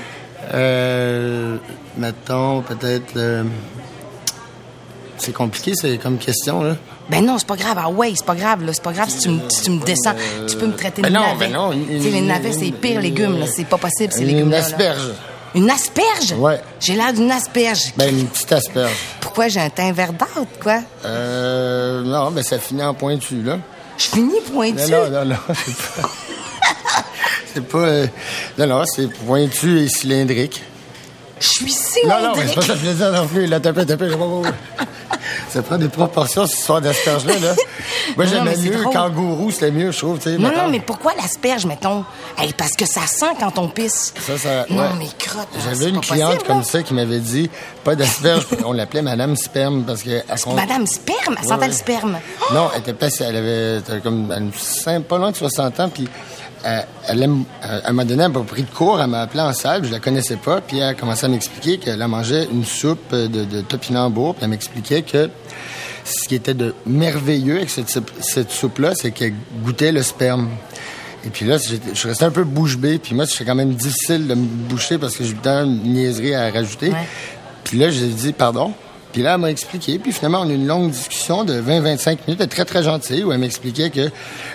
Euh, mettons, peut-être... euh, C'est compliqué, c'est comme question, là. Ben non, c'est pas grave. Ah ouais, c'est pas grave, là. C'est pas grave si tu me, si tu me descends. Tu peux me traiter de Ben non, navet. ben non, une- Tu sais, les une- navets, c'est les une- pires légumes, là. C'est pas possible, ces Une légumes-là. là. asperge. Une asperge? Ouais. J'ai l'air d'une asperge. Ben, une petite asperge. Pourquoi j'ai un teint verdâtre, quoi? Euh, non, ben ça finit en pointu, là. Je finis pointu? Non, non, non, non, c'est pas... c'est pas... euh, Non, non, c'est pointu et cylindrique. Je suis Non, non, mais c'est pas ça dire non plus. Là, wow, wow. Ça prend des proportions, cette histoire d'asperge-là, là. Moi, j'aimais mieux kangourou, c'était mieux, je trouve. Non, mettons. non, mais pourquoi l'asperge, mettons? Hey, parce que ça sent quand on pisse. Ça, ça, Non, ouais. mais crotte. là, J'avais une cliente possible, comme là. ça qui m'avait dit, pas d'asperge, on l'appelait Madame Sperme, parce que... elle Madame sperme, elle Ouais, sentait ouais. le sperme. Non, elle était pas, elle avait elle comme cinq- pas loin de 60 ans, puis euh, elle, aime- euh, elle m'a donné un peu pris de cours, elle m'a appelé en salle, je la connaissais pas, puis elle a commencé à m'expliquer qu'elle a mangé une soupe de, de topinambour, puis elle m'expliquait que ce qui était de merveilleux avec cette, soupe- cette soupe-là, c'est qu'elle goûtait le sperme. Et puis là, je restais un peu bouche bée, puis moi, c'était quand même difficile de me boucher parce que j'ai eu une niaiserie à rajouter. Ouais. Puis là, j'ai dit pardon? Puis là, elle m'a expliqué. Puis finalement, on a eu une longue discussion de 20-25 minutes. Elle était très, très gentille, où elle m'expliquait que,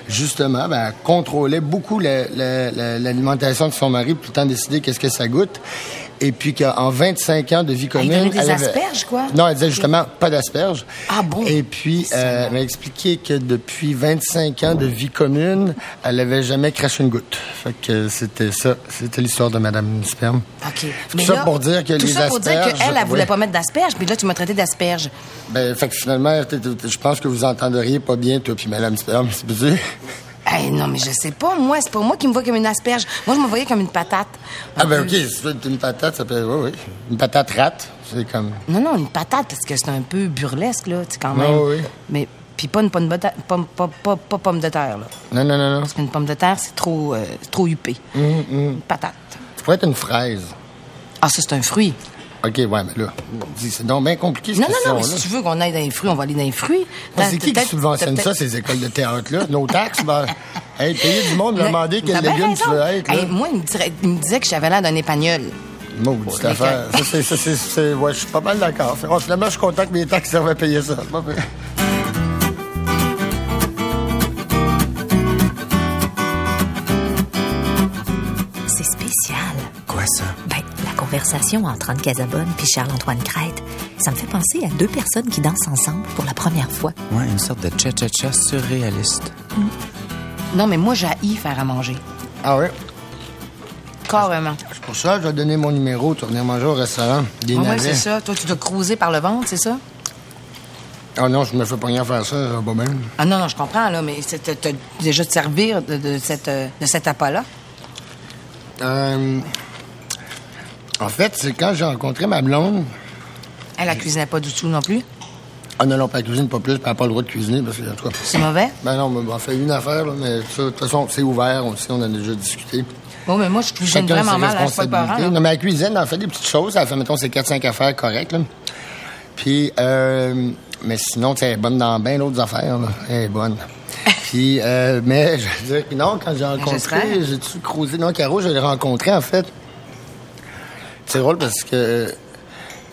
justement, ben, elle contrôlait beaucoup la- la- la- l'alimentation de son mari pour le temps décider qu'est-ce que ça goûte. Et puis qu'en 25 ans de vie commune... donnait des elle avait- asperges, quoi? Non, elle disait justement pas d'asperges. Ah bon? Et puis, euh, elle m'a expliqué que depuis 25 ans de vie commune, elle n'avait jamais craché une goutte. Fait que c'était ça. C'était l'histoire de Madame Sperme. OK. Tout ça pour dire que tout les ça pour dire qu'elle, elle voulait ouais. pas mettre d'asperges, puis là, tu m'as traité d'asperge. Ben, fait que finalement, je pense que vous entendriez pas bien, toi puis Madame Sperme, c'est? Hey, non, mais je sais pas, moi, c'est pas moi qui me vois comme une asperge. Moi, je me voyais comme une patate. Ah ben ok, c'est une patate, ça peut... Oui, oui. Une patate rate, c'est comme... Non, non, une patate, parce que c'est un peu burlesque, là, tu sais, quand même. Ah oui. Mais, puis pas une pomme de pas, pas, pas pomme de terre, là. Non, non, non, non. Parce qu'une pomme de terre, c'est trop, euh, trop huppé. Hum, Une patate. Tu pourrais être une fraise. Ah, ça, c'est un fruit. OK, ouais, mais là, c'est donc bien compliqué, cette Non, non, non, mais si tu veux qu'on aille dans les fruits, on va aller dans les fruits. Ben, c'est qui qui subventionne ça, ces écoles de théâtre-là? Nos taxes? Ben, hey, payer du monde, demander quel légume tu veux être, là. Moi, il me, dirait- il me disait que j'avais l'air d'un épagnol. Maudite affaire. Ça, c'est, ouais, je suis pas mal d'accord. Oh, finalement, je suis content que mes taxes servent à payer ça. Conversation entre Anne Casabonne puis Charles-Antoine Crête, ça me fait penser à deux personnes qui dansent ensemble pour la première fois. Ouais, une sorte de cha-cha-cha surréaliste. Non, mais moi, j'ai faire à manger. Ah ouais? Carrément. C'est pour ça que je vais donner mon numéro. Tu venir manger au restaurant. Des Ah ouais, c'est ça. Toi, tu dois cruiser par le ventre, c'est ça? Ah non, je me fais pas rien faire ça, ça va pas bien. Ah non, non, je comprends, là, mais c'est- t'as déjà te servir de, de cette, euh, de cet appât-là? Euh, en fait, c'est quand j'ai rencontré ma blonde. Elle, la cuisinait pas du tout non plus? Ah non, non, pas cuisine, pas plus, puis elle n'a pas le droit de cuisiner, parce que, en tout cas. C'est mauvais? Ben non, mais on fait une affaire, là, mais ça, de toute façon, c'est ouvert, on sait, on a déjà discuté. Bon, mais moi, je cuisine Chacun vraiment mal, hein, je suis pas le là. Non, mais la cuisine, elle fait des petites choses. Elle fait, mettons, ses 4-5 affaires correctes, là. Puis, euh, mais sinon, tu sais, elle est bonne dans bien d'autres affaires, là. Elle est bonne. Puis, euh, mais, je veux dire, non, quand j'ai rencontré, j'ai-tu croisé, non, Caro, je l'ai rencontré, en fait. C'est drôle parce que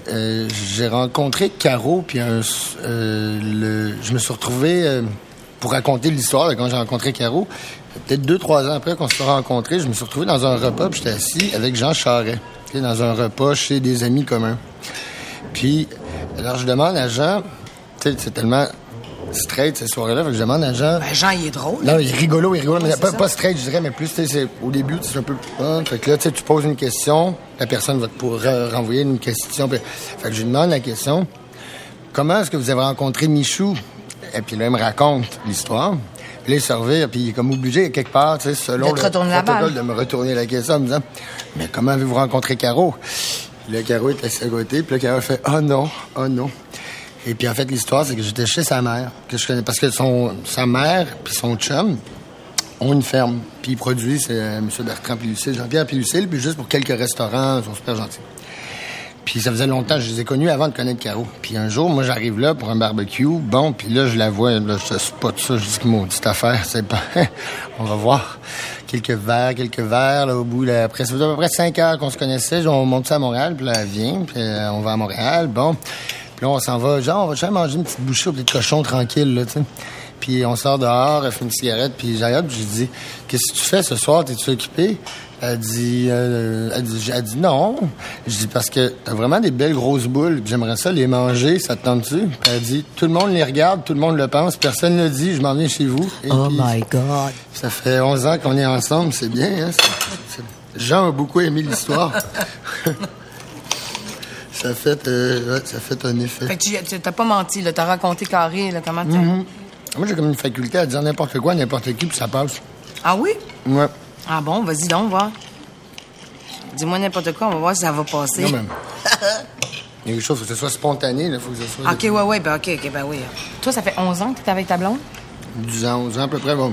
euh, j'ai rencontré Caro, puis un, euh, le, je me suis retrouvé euh, pour raconter l'histoire de quand j'ai rencontré Caro. Peut-être deux, trois ans après qu'on se soit rencontrés, je me suis retrouvé dans un repas, puis j'étais assis avec Jean Charret, dans un repas chez des amis communs. Puis, alors je demande à Jean, c'est tellement straight ces soirées-là, fait que je demande à Jean... Ben, Jean, il est drôle. Non, il est rigolo, il est rigolo, mais pas, straight, je dirais, mais plus, tu sais, au début, c'est un peu... hein, fait que là, tu sais, tu poses une question, la personne va te pour, euh, renvoyer une question. puis- fait que je lui demande la question, comment est-ce que vous avez rencontré Michou? Et puis là, il me raconte l'histoire. Puis là, il se puis il est comme obligé, quelque part, tu sais, selon De te le protocole, de me retourner la question en me disant, mais comment avez-vous rencontré Caro? Là, Caro est assis à côté, puis là, Caro fait, oh non, oh non. Et puis en fait, l'histoire, c'est que j'étais chez sa mère, que je connais, parce que son, sa mère puis son chum ont une ferme. Puis ils produisent, c'est euh, M. Bertrand Pilucille, Jean-Pierre Pilucille, puis juste pour quelques restaurants, ils sont super gentils. Puis ça faisait longtemps, je les ai connus avant de connaître Caro. Puis un jour, moi, j'arrive là pour un barbecue. Bon, puis là, je la vois, là, je spot ça, je dis que maudite affaire, c'est pas... on va voir. Quelques verres, quelques verres, là, au bout, là, après, ça faisait à peu près cinq heures qu'on se connaissait. On monte ça à Montréal, puis là, elle vient, puis euh, on va à Montréal, bon. Puis là, on s'en va, genre, on va jamais manger une petite bouchée au petit cochon tranquille, là, tu sais. Puis on sort dehors, elle fait une cigarette, puis j'arrête, puis je dis, qu'est-ce que tu fais ce soir, t'es-tu occupé? Elle dit, euh, elle dit, elle dit non. Je dis parce que t'as vraiment des belles grosses boules. J'aimerais ça les manger. Ça te tente-tu Puis Elle dit, tout le monde les regarde, tout le monde le pense, personne ne le dit. Je m'en viens chez vous. Et Oh puis, my God. Ça fait 11 ans qu'on est ensemble, c'est bien. Hein? A beaucoup aimé l'histoire. ça fait, euh, ouais, ça fait un effet. Fait que tu t'as pas menti, là. T'as raconté carré, là, comment tu... Moi, j'ai comme une faculté à dire n'importe quoi, n'importe qui, puis ça passe. Ah oui? Ouais. Ah bon, vas-y donc, voir. Dis-moi n'importe quoi, on va voir si ça va passer. Non, même. Il y a quelque chose, faut que ce soit spontané, il faut que ce soit. OK, ouais, ouais, ben OK, OK, ben oui. Toi, ça fait 11 ans que t'es avec ta blonde? 10 ans, 11 ans à peu près. Bon.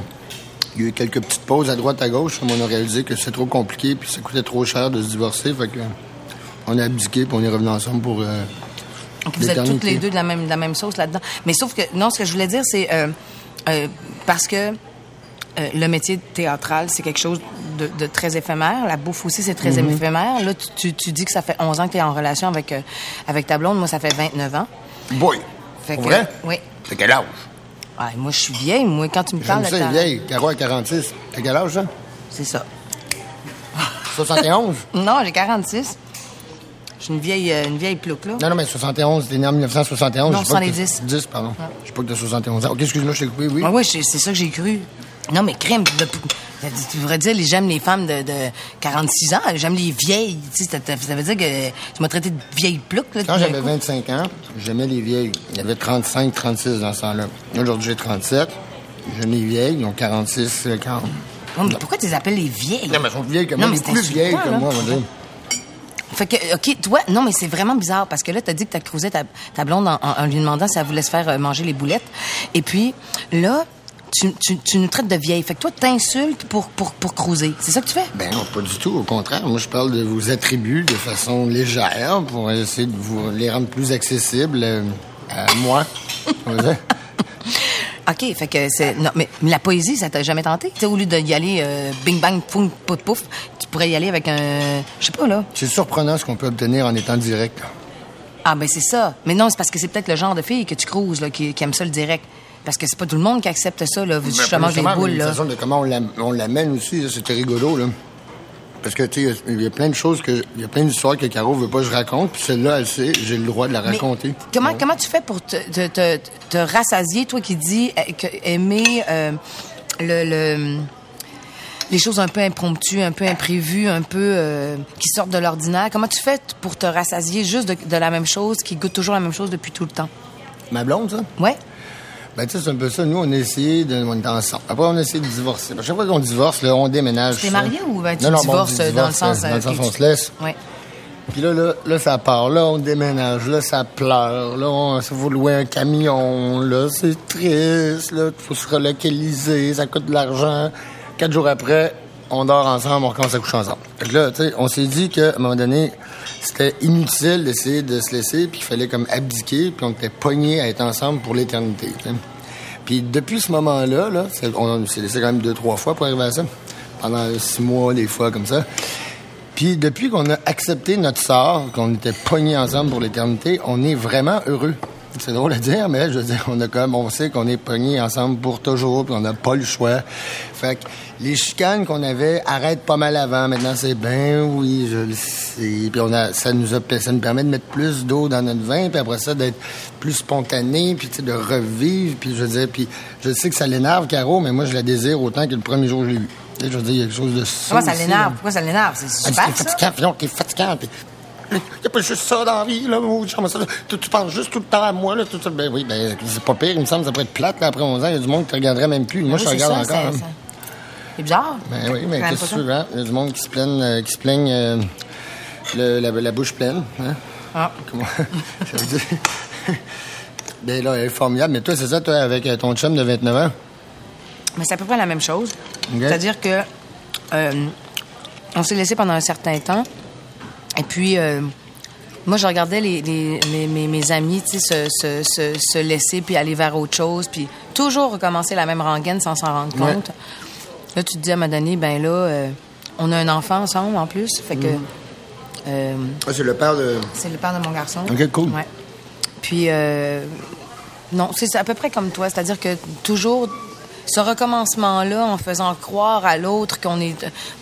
Il y a eu quelques petites pauses à droite, à gauche. mais On a réalisé que c'est trop compliqué puis ça coûtait trop cher de se divorcer. Fait que on a abdiqué puis on est revenu ensemble pour. euh, Donc, vous êtes toutes les deux de la même, de la même sauce là-dedans. Mais sauf que, non, ce que je voulais dire, c'est euh, euh, parce que euh, le métier théâtral, c'est quelque chose de, de très éphémère. La bouffe aussi, c'est très Mm-hmm. éphémère. Là, tu, tu, tu dis que ça fait 11 ans que tu es en relation avec, euh, avec ta blonde. Moi, ça fait 29 ans. Boy! Fait que, vrai? Oui. T'as quel âge? Moi, je suis vieille. Moi, quand tu me parles ça, de ta- vieille. Caro a 46. T'as quel âge, ça? C'est ça. 71? Non, j'ai 46. Je suis une vieille, euh, une vieille plouque, là. non, non, mais 71, t'es né en 1971. Non, je sais pas que 70. t'as- 10, pardon. Je sais pas que t'as 71 ans. Ok, excuse-moi, je t'ai coupé, oui. Ouais, ouais, c'est ça que j'ai cru. Non, mais crème, de- tu devrais dire, j'aime les femmes de, de 46 ans, j'aime les vieilles. Tu sais, ça, veut dire que tu m'as traité de vieille plouque. Là, Quand j'avais coup. 25 ans, j'aimais les vieilles. Il y avait 35, 36 dans ce temps-là. Aujourd'hui, j'ai 37. J'aime les vieilles. Ils ont 46, euh, 40. Non, mais pourquoi tu les appelles les vieilles? Non, mais elles sont plus vieilles que moi. mais plus vieilles que moi, on va dire. Fait que, OK, toi, non, mais c'est vraiment bizarre parce que là, t'as dit que t'as cruisé ta, ta blonde en, en- en lui demandant si elle voulait se faire euh, manger les boulettes. Et puis, là, tu, tu, tu nous traites de vieille. Fait que toi, t'insultes pour, pour, pour cruiser. C'est ça que tu fais? Ben non, pas du tout. Au contraire, moi, je parle de vos attributs de façon légère pour essayer de vous les rendre plus accessibles euh, à moi. OK, fait que c'est. Non, mais, la poésie, ça t'a jamais tenté? Tu sais, au lieu d'y aller euh, bing bang, poum, pouf, pouf, tu pourrais y aller avec un. Je sais pas, là. C'est surprenant ce qu'on peut obtenir en étant direct. Ah, ben c'est ça. Mais non, c'est parce que c'est peut-être le genre de fille que tu cruises, là, qui, qui aime ça le direct. Parce que c'est pas tout le monde qui accepte ça, là. Je te mange des Justement, boules, là. de comment on l'am- on l'amène aussi, là, c'était rigolo, là. Parce que, tu sais, il y a plein de choses que. Il y a plein d'histoires que Caro veut pas que je raconte, puis celle-là, elle sait, j'ai le droit de la Mais raconter. Comment, Bon. comment tu fais pour te, te, te, te rassasier, toi qui dis euh, que aimer euh, le, le- les choses un peu impromptues, un peu imprévues, un peu euh, qui sortent de l'ordinaire? Comment tu fais pour te rassasier juste de, de la même chose, qui goûte toujours la même chose depuis tout le temps? Ma blonde, ça? Ouais? Ben, tu sais, c'est un peu ça. Nous, on a essayé de. On ensemble. Après, on a essayé de divorcer. À chaque fois qu'on divorce, là, on déménage. Tu t'es ça. marié ou ben, tu Non, non, bon, divorces euh, dans le sens... Dans le euh, sens, que on tu- se laisse. Ouais. Puis là, là, là, ça part. Là, on déménage. Là, ça pleure. Là, on, ça faut louer un camion. Là, c'est triste. Là, faut se relocaliser. Ça coûte de l'argent. Quatre jours après, on dort ensemble. On recommence à coucher ensemble. Fait que là, tu sais, on s'est dit qu'à un moment donné, c'était inutile d'essayer de se laisser. Puis qu'il fallait comme abdiquer. Puis on était pognés à être ensemble pour l'éternité. Puis depuis ce moment-là, là, on s'est laissé quand même deux, trois fois pour arriver à ça. Pendant six mois, des fois, comme ça. Puis depuis qu'on a accepté notre sort, qu'on était pognés ensemble pour l'éternité, on est vraiment heureux. C'est drôle à dire, mais je veux dire, on a comme, on sait qu'on est pognés ensemble pour toujours, puis on n'a pas le choix. Fait que les chicanes qu'on avait arrêtent pas mal avant. Maintenant, c'est ben oui, je le sais. Puis on a, ça nous a, ça nous permet de mettre plus d'eau dans notre vin, puis après ça d'être plus spontané, puis tu sais, de revivre. Puis je veux dire, puis je sais que ça l'énerve, Caro, mais moi je la désire autant que le premier jour que je l'ai eu. Je veux dire, il y a quelque chose de Comment ça l'énerve? Pourquoi ça l'énerve? C'est dit, super, ça. fatigant, puis fatigant. Puis, il n'y a pas juste ça dans la vie, là. tu, tu penses juste tout le temps à moi, là. Tout ça. Ben oui, ben, c'est pas pire, il me semble, ça pourrait être plate, là, après 11 ans. Il y a du monde qui te regarderait même plus. Moi, Oui, je te regarde ça, encore. c'est- bizarre. Ben oui, mais qu'est-ce que tu veux, hein? Il y a du monde qui se plaigne, euh, qui se plaigne euh, le- la, la bouche pleine, hein? Ah. Comment? Ça veut dire? Ben là, elle est formidable. Mais toi, c'est ça, toi, avec euh, ton chum de 29 ans? Mais c'est à peu près la même chose. C'est-à-dire que euh, on s'est laissé pendant un certain temps. Et puis, euh, moi, je regardais les, les- mes, mes- mes amis se, se, se, se laisser puis aller vers autre chose, puis toujours recommencer la même rengaine sans s'en rendre Ouais. compte. Là, tu te dis à un moment donné, ben là, euh, on a un enfant ensemble en plus. Fait que. euh, Ah, c'est le père de. c'est le père de mon garçon. Ok, cool. Ouais. Puis, euh, non, c'est à peu près comme toi. C'est-à-dire que toujours ce recommencement-là, en faisant croire à l'autre qu'on est,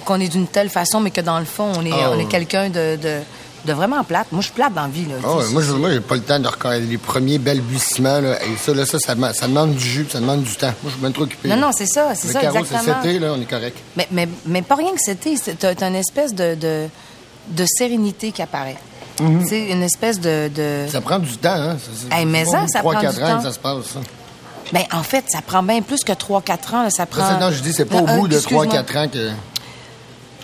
qu'on est d'une telle façon, mais que dans le fond, on est, Ah, on est quelqu'un de, de, de vraiment plate. Moi, je suis plate dans la vie. Là, Ah moi, je, j'ai pas le temps de reconnaître les premiers balbutiements, là. Et ça, là, ça, ça, demande- ça demande du jus, ça demande du temps. Moi, je suis bien trop occupé. Non, là. non, c'est ça, c'est Le ça, carreau, exactement. c'est cet là, on est correct. Mais, mais, mais pas rien que c'était. c'est- une espèce de, de, de sérénité qui apparaît. Mhm. Sais, une espèce de... de... Ça prend du temps, hein. Ça, c'est- Hey, mais c'est ça, ça 3, prend 4 du ans temps. que ça se passe, ça. Ben, en fait, ça prend bien plus que 3-4 ans. là, ça prend... Ça, non, je dis, c'est pas au Non, bout euh, de excuse-moi. 3-4 ans que.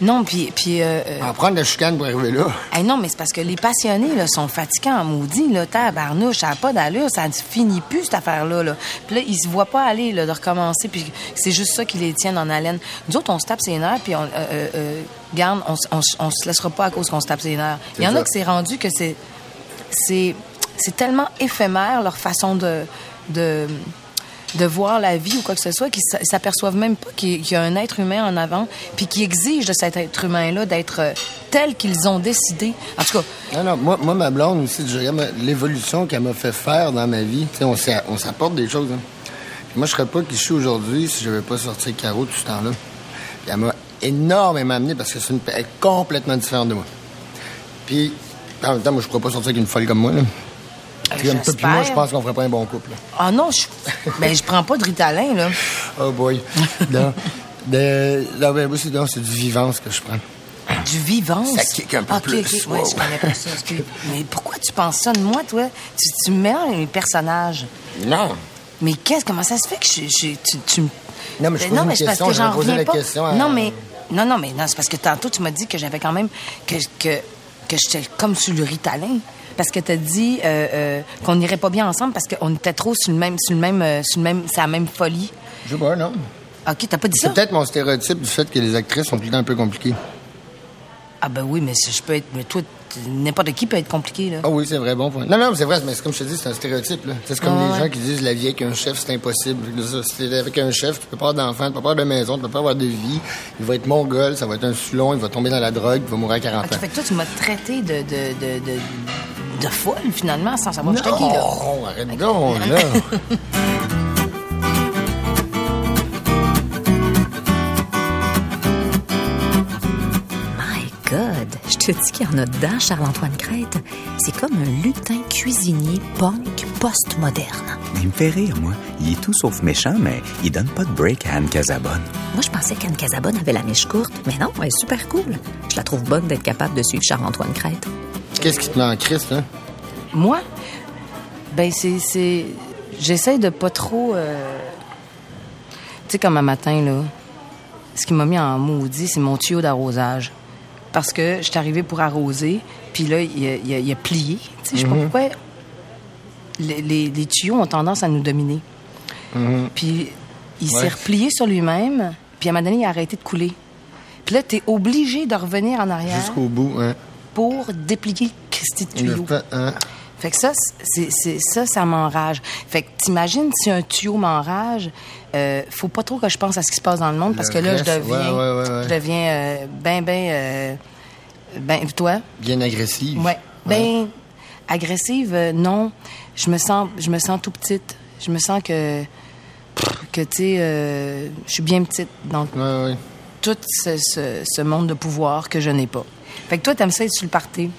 Non, puis... puis euh, euh, En prendre la chicane pour arriver là. Hey, non, mais c'est parce que les passionnés là, sont fatigants en maudit. Là, tabarnouche, ça n'a pas d'allure, ça ne finit plus cette affaire-là. Là. Puis là, ils se voient pas aller là, de recommencer, puis c'est juste ça qui les tient en haleine. Nous autres, on se tape ses nerfs, puis on, euh, euh, euh, garde, on, on, se laissera pas à cause qu'on se tape ses nerfs. Il y en ça. a que c'est rendu que c'est c'est c'est tellement éphémère leur façon de de de voir la vie ou quoi que ce soit, qu'ils s- s'aperçoivent même pas qu'il y- a un être humain en avant, puis qui exige de cet être humain-là d'être euh, tel qu'ils ont décidé. En tout cas, Non, non, moi, moi ma blonde aussi, je regarde l'évolution qu'elle m'a fait faire dans ma vie. Tu sais, on s'a- on s'apporte des choses. hein. Moi, je serais pas qui je suis aujourd'hui si je n'avais pas sorti Caro tout ce temps-là. Elle m'a énormément amené parce que c'est une est complètement différente de moi. Puis, en même temps, moi, je pourrais pas sortir avec une folle comme moi. Là. Puis, comme toi, puis moi, je pense qu'on ferait pas un bon couple. là. Ah non, je, ben, je prends pas de Ritalin, là. Oh boy. non. De, non, ben, moi, c'est non, c'est du vivance que je prends. Du vivance? Ça kick un peu Ok, plus, ok. Ouais, wow. je connais pas ça. excuse. Mais pourquoi tu penses ça de moi, toi? Tu, tu me mélanges les personnages. Non. Mais qu'est-ce, comment ça se fait que je, je- tu, tu me- Non, mais je Ben pose une mais c'est parce question, que j'en reviens la pas. question à- Non, mais, non, non, mais non, c'est parce que tantôt, tu m'as dit que j'avais quand même, que, que, que j'étais comme sur le Ritalin. Parce que t'as dit euh, euh, qu'on n'irait pas bien ensemble parce qu'on était trop sur le même, sur le même, euh, sur le même, c'est la même folie. Je sais pas, non. Ok, t'as pas dit ça? C'est peut-être mon stéréotype du fait que les actrices sont tout le temps un peu compliquées. Ah ben oui, mais je peux être, mais toi, n'importe qui peut être compliqué là. Ah oui, c'est vrai, bon point. Non, non, mais c'est vrai, mais c'est comme je te dis, c'est un stéréotype, là. C'est comme Ah les ouais. gens qui disent la vie avec un chef, c'est impossible. T'es avec un chef, tu peux pas avoir d'enfant, tu peux pas avoir de maison, tu peux pas avoir de vie. Il va être mongol, ça va être un sulon, il va tomber dans la drogue, il va mourir à 40 Ok, ans. fait que toi, tu m'as traité de, de, de, de, de folle finalement, sans savoir j'étais qui là. Non, arrête donc, là. My God, je te dis qu'il y en a dedans, Charles-Antoine Crête. C'est comme un lutin cuisinier punk post-moderne. Il me fait rire, moi. Il est tout sauf méchant, mais il donne pas de break à Anne Casabonne. Moi, je pensais qu'Anne Casabonne avait la mèche courte, mais non, elle est super cool. Je la trouve bonne d'être capable de suivre Charles-Antoine Crête. Qu'est-ce qui te met en Christ, hein? Moi, ben c'est, j'essaie de pas trop, euh, tu sais comme un matin là, ce qui m'a mis en maudit, c'est mon tuyau d'arrosage, parce que je suis arrivée pour arroser, puis là il a, il a- il a plié, tu sais, je sais pas pourquoi les, les- les tuyaux ont tendance à nous dominer, puis il s'est Ouais. replié sur lui-même, puis à un moment donné il a arrêté de couler, puis là t'es obligé de revenir en arrière. Jusqu'au bout, hein? Pour déplier Christy de tuyau. Fait, que ça, c'est, ça, ça m'enrage. Fait que t'imagines si un tuyau m'enrage, euh, faut pas trop que je pense à ce qui se passe dans le monde parce que là, reste, je deviens, ouais, ouais, ouais, ouais. je deviens euh, ben, ben, euh, ben, toi, Bien agressif. ouais, ben agressive, euh, non. Je me sens, je me sens tout petite. Je me sens que, que tu sais, je suis bien petite dans tout ce, ce- ce monde de pouvoir que je n'ai pas. Fait que toi, t'aimes ça être sur le party?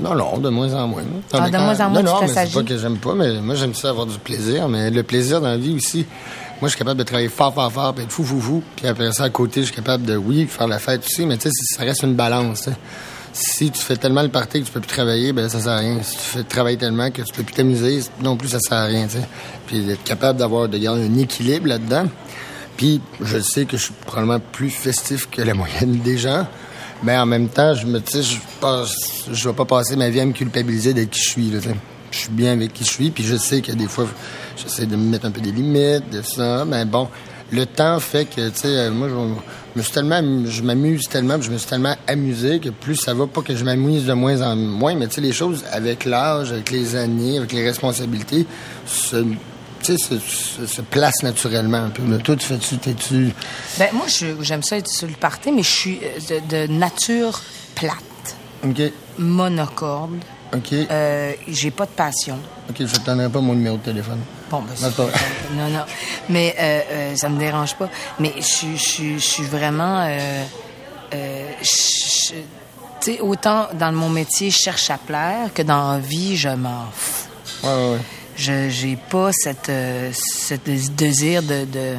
Non, non, de moins en moins. Ah, de moins en moins, Non, non, mais c'est pas que j'aime pas, mais moi, j'aime ça avoir du plaisir. Mais le plaisir dans la vie aussi, moi, je suis capable de travailler fort, fort, fort, puis être fou, fou, fou. Puis après ça, à côté, je suis capable de, oui, faire la fête aussi, mais tu sais, ça reste une balance. Si tu fais tellement le party que tu peux plus travailler, ben ça sert à rien. Si tu fais travailler tellement que tu peux plus t'amuser, non plus, ça sert à rien. Puis d'être capable d'avoir, de garder un équilibre là-dedans. Puis je sais que je suis probablement plus festif que la moyenne des gens. Mais en même temps, je me tu je passe, je vais pas passer ma vie à me culpabiliser d'être qui je suis, je suis bien avec qui je suis, puis je sais que des fois, j'essaie de me mettre un peu des limites, de ça, mais bon, le temps fait que, tu sais, moi, je, me suis tellement, je m'amuse tellement, je me suis tellement amusé que plus ça va, pas que je m'amuse de moins en moins, mais tu sais, les choses avec l'âge, avec les années, avec les responsabilités, se, tu sais, se, se- se placent naturellement un peu. Mais toi, tu fais-tu, t'es-tu... Ben, moi, je- j'aime ça être sur le party, mais je suis euh, de, de nature plate, OK, monocorde. OK, Euh, j'ai pas de passion. OK, je te donnerai pas mon numéro de téléphone. Bon, ben, Non, pas non, non. Mais euh, euh, ça me dérange pas. Mais je suis- je suis- je suis vraiment... Euh, je- tu sais, autant dans mon métier, je cherche à plaire que dans la vie, je m'en fous. Ouais, ouais, ouais. Je j'ai pas cette, euh, cette désir de... de-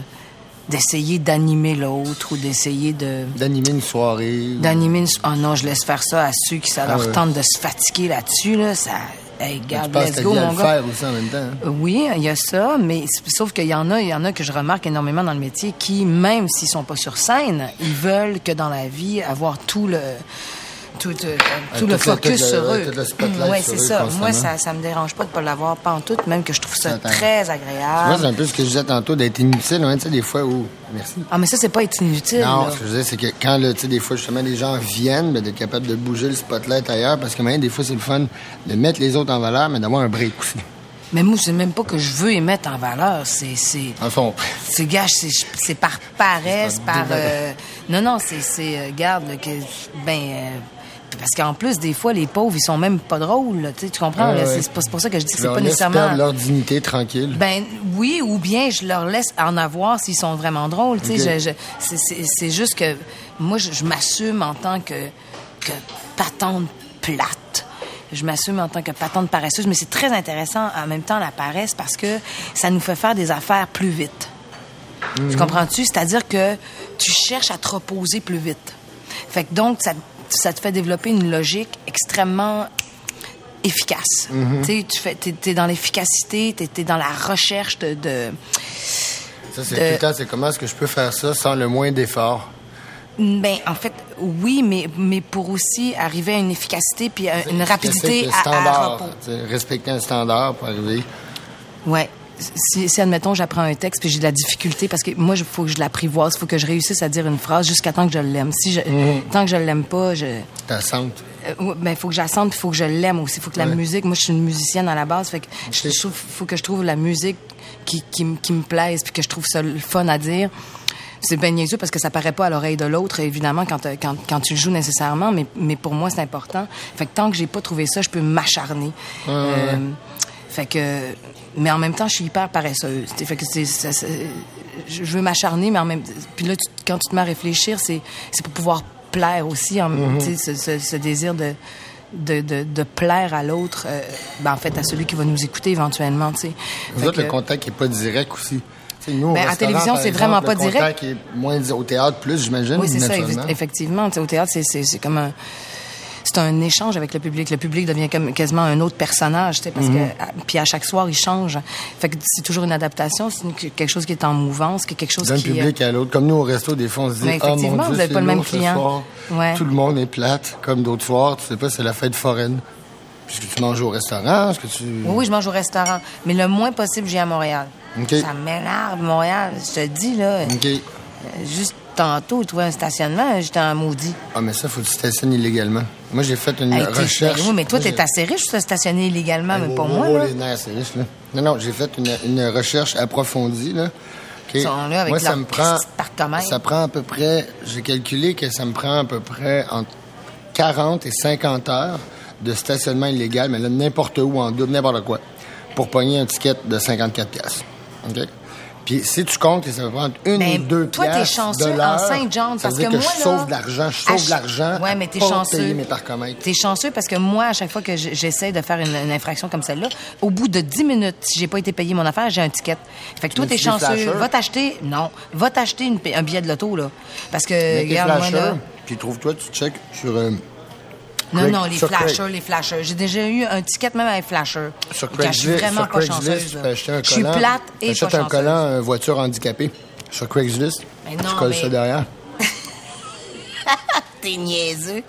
d'essayer d'animer l'autre ou d'essayer de D'animer une soirée. d'animer une... Oh non, je laisse faire ça à ceux qui ça Ah leur ouais. tente de se fatiguer là-dessus là, ça hey, garde, let's go mon gars. faire aussi en même temps. hein? Oui, il y a ça, mais sauf qu'il y en a, il y en a que je remarque énormément dans le métier qui, même s'ils sont pas sur scène, ils veulent que dans la vie avoir tout le tout, euh, tout Euh, le tout le- focus le- sur eux. sur c'est ça. Moi, ça, ça me dérange pas de pas l'avoir pas en tout, même que je trouve ça très Moi, c'est agréable. un peu ce que je disais tantôt, d'être inutile, hein, tu sais, des fois où... Merci. Ah, mais ça, c'est pas être inutile. Non, là. ce que je disais, c'est que quand, tu sais, des fois, justement, les gens viennent, ben, d'être capable de bouger le spotlight ailleurs, parce que, même, des fois, c'est le fun de mettre les autres en valeur, mais d'avoir un break aussi. Mais moi, c'est même pas que je veux les mettre en valeur. C'est, c'est, En fond, c'est gage, c'est, c'est par paresse, par euh, non, non, c'est, c'est, euh, garde, que, ben, euh, parce qu'en plus, des fois, les pauvres, ils sont même pas drôles, là, tu comprends? Ouais. c'est, pour ça que je dis que c'est pas nécessairement. perdre leur dignité tranquille. Ben oui, ou bien je leur laisse en avoir s'ils sont vraiment drôles. Je- je- c'est- juste que moi, je, je m'assume en tant que, que patente plate. Je m'assume en tant que patente paresseuse, mais c'est très intéressant en même temps la paresse parce que ça nous fait faire des affaires plus vite. Mhm. Tu comprends-tu? C'est-à-dire que tu cherches à te reposer plus vite. Fait que donc, ça, ça te fait développer une logique extrêmement efficace. Tu sais, tu t'es dans l'efficacité, t'es, t'es dans la recherche de, de- Ça, c'est de- temps, c'est comment est-ce que je peux faire ça sans le moins d'effort? Ben, en fait, oui, mais, mais pour aussi arriver à une efficacité puis à une rapidité Le à, à standard, tu respecter un standard pour arriver. Ouais. Si, si, admettons, j'apprends un texte puis j'ai de la difficulté parce que moi, il faut que je l'apprivoise, il faut que je réussisse à dire une phrase jusqu'à temps que je l'aime. Si je, Mhm. tant que je l'aime pas, je, Ta sente. Euh, ben, faut que j'assente, il faut que je l'aime aussi. faut que la Ouais. musique, moi, je suis une musicienne à la base, fait que je, je trouve, faut que je trouve la musique qui, qui, m- qui me plaise, puis que je trouve ça le fun à dire. C'est bien niaiseux parce que ça paraît pas à l'oreille de l'autre, évidemment, quand, euh, quand, quand tu le joues nécessairement, mais, mais pour moi, c'est important. Fait que tant que j'ai pas trouvé ça, je peux m'acharner. Euh, fait que, mais en même temps, je suis hyper paresseuse. Fait que c'est, ça- ça- je veux m'acharner, mais en même puis là, tu- quand tu te mets à réfléchir, c'est, c'est pour pouvoir plaire aussi, en, sais, ce, ce- ce désir de, de, de, de plaire à l'autre, euh, ben, en fait, à celui qui va nous écouter éventuellement, tu sais. Vous autres, le contact n'est pas direct aussi. Nous, au Ben, à télévision, c'est exemple, vraiment pas le direct. contact est moins au théâtre plus, j'imagine, Oui, c'est ça, effectivement. Tu sais, au théâtre, c'est- c'est c'est comme un. C'est un échange avec le public. Le public devient comme quasiment un autre personnage, tu sais, parce Mhm. que à- puis à chaque soir il change. Fait que c'est toujours une adaptation, c'est quelque chose qui est en mouvance, que quelque chose D'un qui. euh, public à l'autre. Comme nous, au resto, des fois, on se dit, ah, mon Dieu, vous c'est pas le même client. soir. Ouais. Tout le monde est plate, comme d'autres soirs. Tu sais pas, c'est la fête foraine. Puisque tu manges au restaurant, est-ce que tu... Oui, je mange au restaurant, mais le moins possible, j'ai à Montréal. Ça m'énerve, Montréal. Je te dis, là, euh, juste tantôt, trouver un stationnement, j'étais en maudit. Ah, mais ça, faut que tu stationnes illégalement. Moi, j'ai fait une Hey, recherche. oui, mais toi, t'es assez riche pour stationner illégalement, mais pas moi, là. les nerfs, c'est riche, là. Non, non, j'ai fait une, une recherche approfondie, là. Ils sont là avec Moi, ça me prend... Ça prend à peu près... J'ai calculé que ça me prend à peu près entre 40 et 50 heures de stationnement illégal, mais là, n'importe où, en double, n'importe quoi, pour pogner un ticket de 54 piastres. OK? Puis si tu comptes ça va prendre une Ben, ou deux toi, t'es piastres chanceux de en l'heure, Saint-Jean, ça parce que que, moi, je là, sauve de l'argent, je sauve de l'argent Ouais, mais t'es chanceux. mes. T'es chanceux parce que moi, à chaque fois que j'essaie de faire une, une infraction comme celle-là, au bout de 10 minutes, si j'ai pas été payé mon affaire, j'ai un ticket. Fait que toi, t'es chanceux. Va t'acheter, non, va t'acheter un billet de loto, là. Parce que, tes regarde, moi, là. puis trouve-toi, tu checkes sur... euh, Non, non, les sur Craig. flashers, les flashers. J'ai déjà eu un ticket même avec flasher. Sur Quand je suis Craigslist, vraiment sur pas Craigslist, chanceuse. tu là. peux acheter un Je suis plate et pas Achète un chanceuse. collant voiture handicapée sur Craigslist. Mais tu non, colles mais- ça derrière. T'es niaiseux.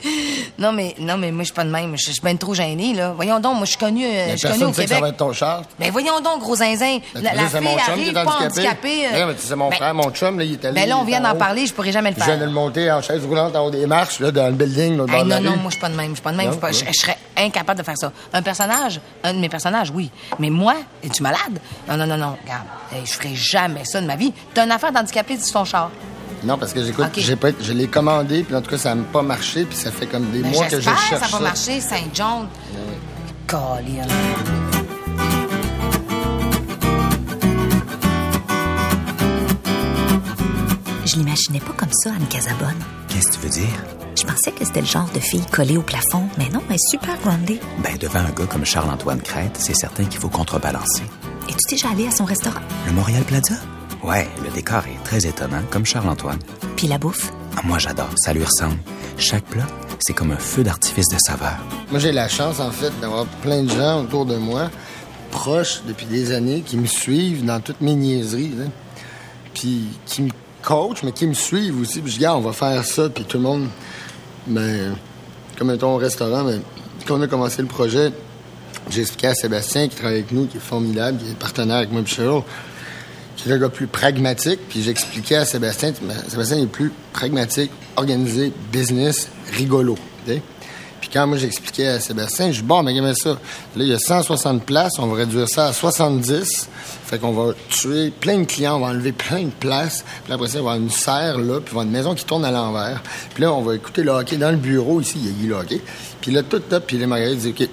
Non, mais, non, mais moi, je suis pas de même. Je suis bien trop gênée, là. Voyons donc, moi, je suis connue, euh, je suis Personne au sait que ça Québec. va être ton char. Ben voyons donc, gros zinzin. La, la c'est fille mon chum qui est handicapé. handicapée. euh, mais mon ben- frère, mon chum, là, il est allé. Ben là, on vient d'en parler, je pourrais jamais le Je viens de faire. le monter en chaise roulante en haut des marches, là, dans le building, là, de la non, non, moi, je suis pas de même. Je suis pas de même. Je serais incapable de faire ça. Un personnage, un de mes personnages, oui. Mais moi, es-tu malade? Non, non, non, non. Regarde, je ferais jamais ça de ma vie. T'as une affaire d'handicapé sur ton char. Non, parce que j'écoute, j'ai pas, je l'ai commandé, puis en tout cas, ça n'a pas marché, puis ça fait comme des Ben, mois que je j'espère, cherche ça va marcher, Saint-John. Colin. Je l'imaginais pas comme ça, Anne Casabonne. Qu'est-ce que tu veux dire? Je pensais que c'était le genre de fille collée au plafond, mais non, elle est super groundée. Ben, devant un gars comme Charles-Antoine Crête, c'est certain qu'il faut contrebalancer. Es-tu déjà allé à son restaurant? Le Montréal Plaza? Ouais, le décor est très étonnant, comme Charles-Antoine. Puis la bouffe? Ah, moi, j'adore, ça lui ressemble. Chaque plat, c'est comme un feu d'artifice de saveur. Moi, j'ai la chance, en fait, d'avoir plein de gens autour de moi, proches depuis des années, qui me suivent dans toutes mes niaiseries, là. Puis qui me coachent, mais qui me suivent aussi. Puis je dis, Gars, on va faire ça, puis tout le monde, ben, comme mettons au restaurant, mais quand on a commencé le projet, j'ai expliqué à Sébastien, qui travaille avec nous, qui est formidable, qui est partenaire avec moi Cheryl, qui est le gars plus pragmatique. Puis j'expliquais à Sébastien, Sébastien est plus pragmatique, organisé, business, rigolo. Puis quand moi j'expliquais à Sébastien, je dis bon, mais ça. Là, il y a 160 places, on va réduire ça à 70. Fait qu'on va tuer plein de clients, on va enlever plein de places. Puis après ça, il va y avoir une serre là, puis il va y avoir une maison qui tourne à l'envers. Puis là, on va écouter le hockey dans le bureau ici, il y a Guy le. Puis là, tout top, puis les Marguerite dit OK,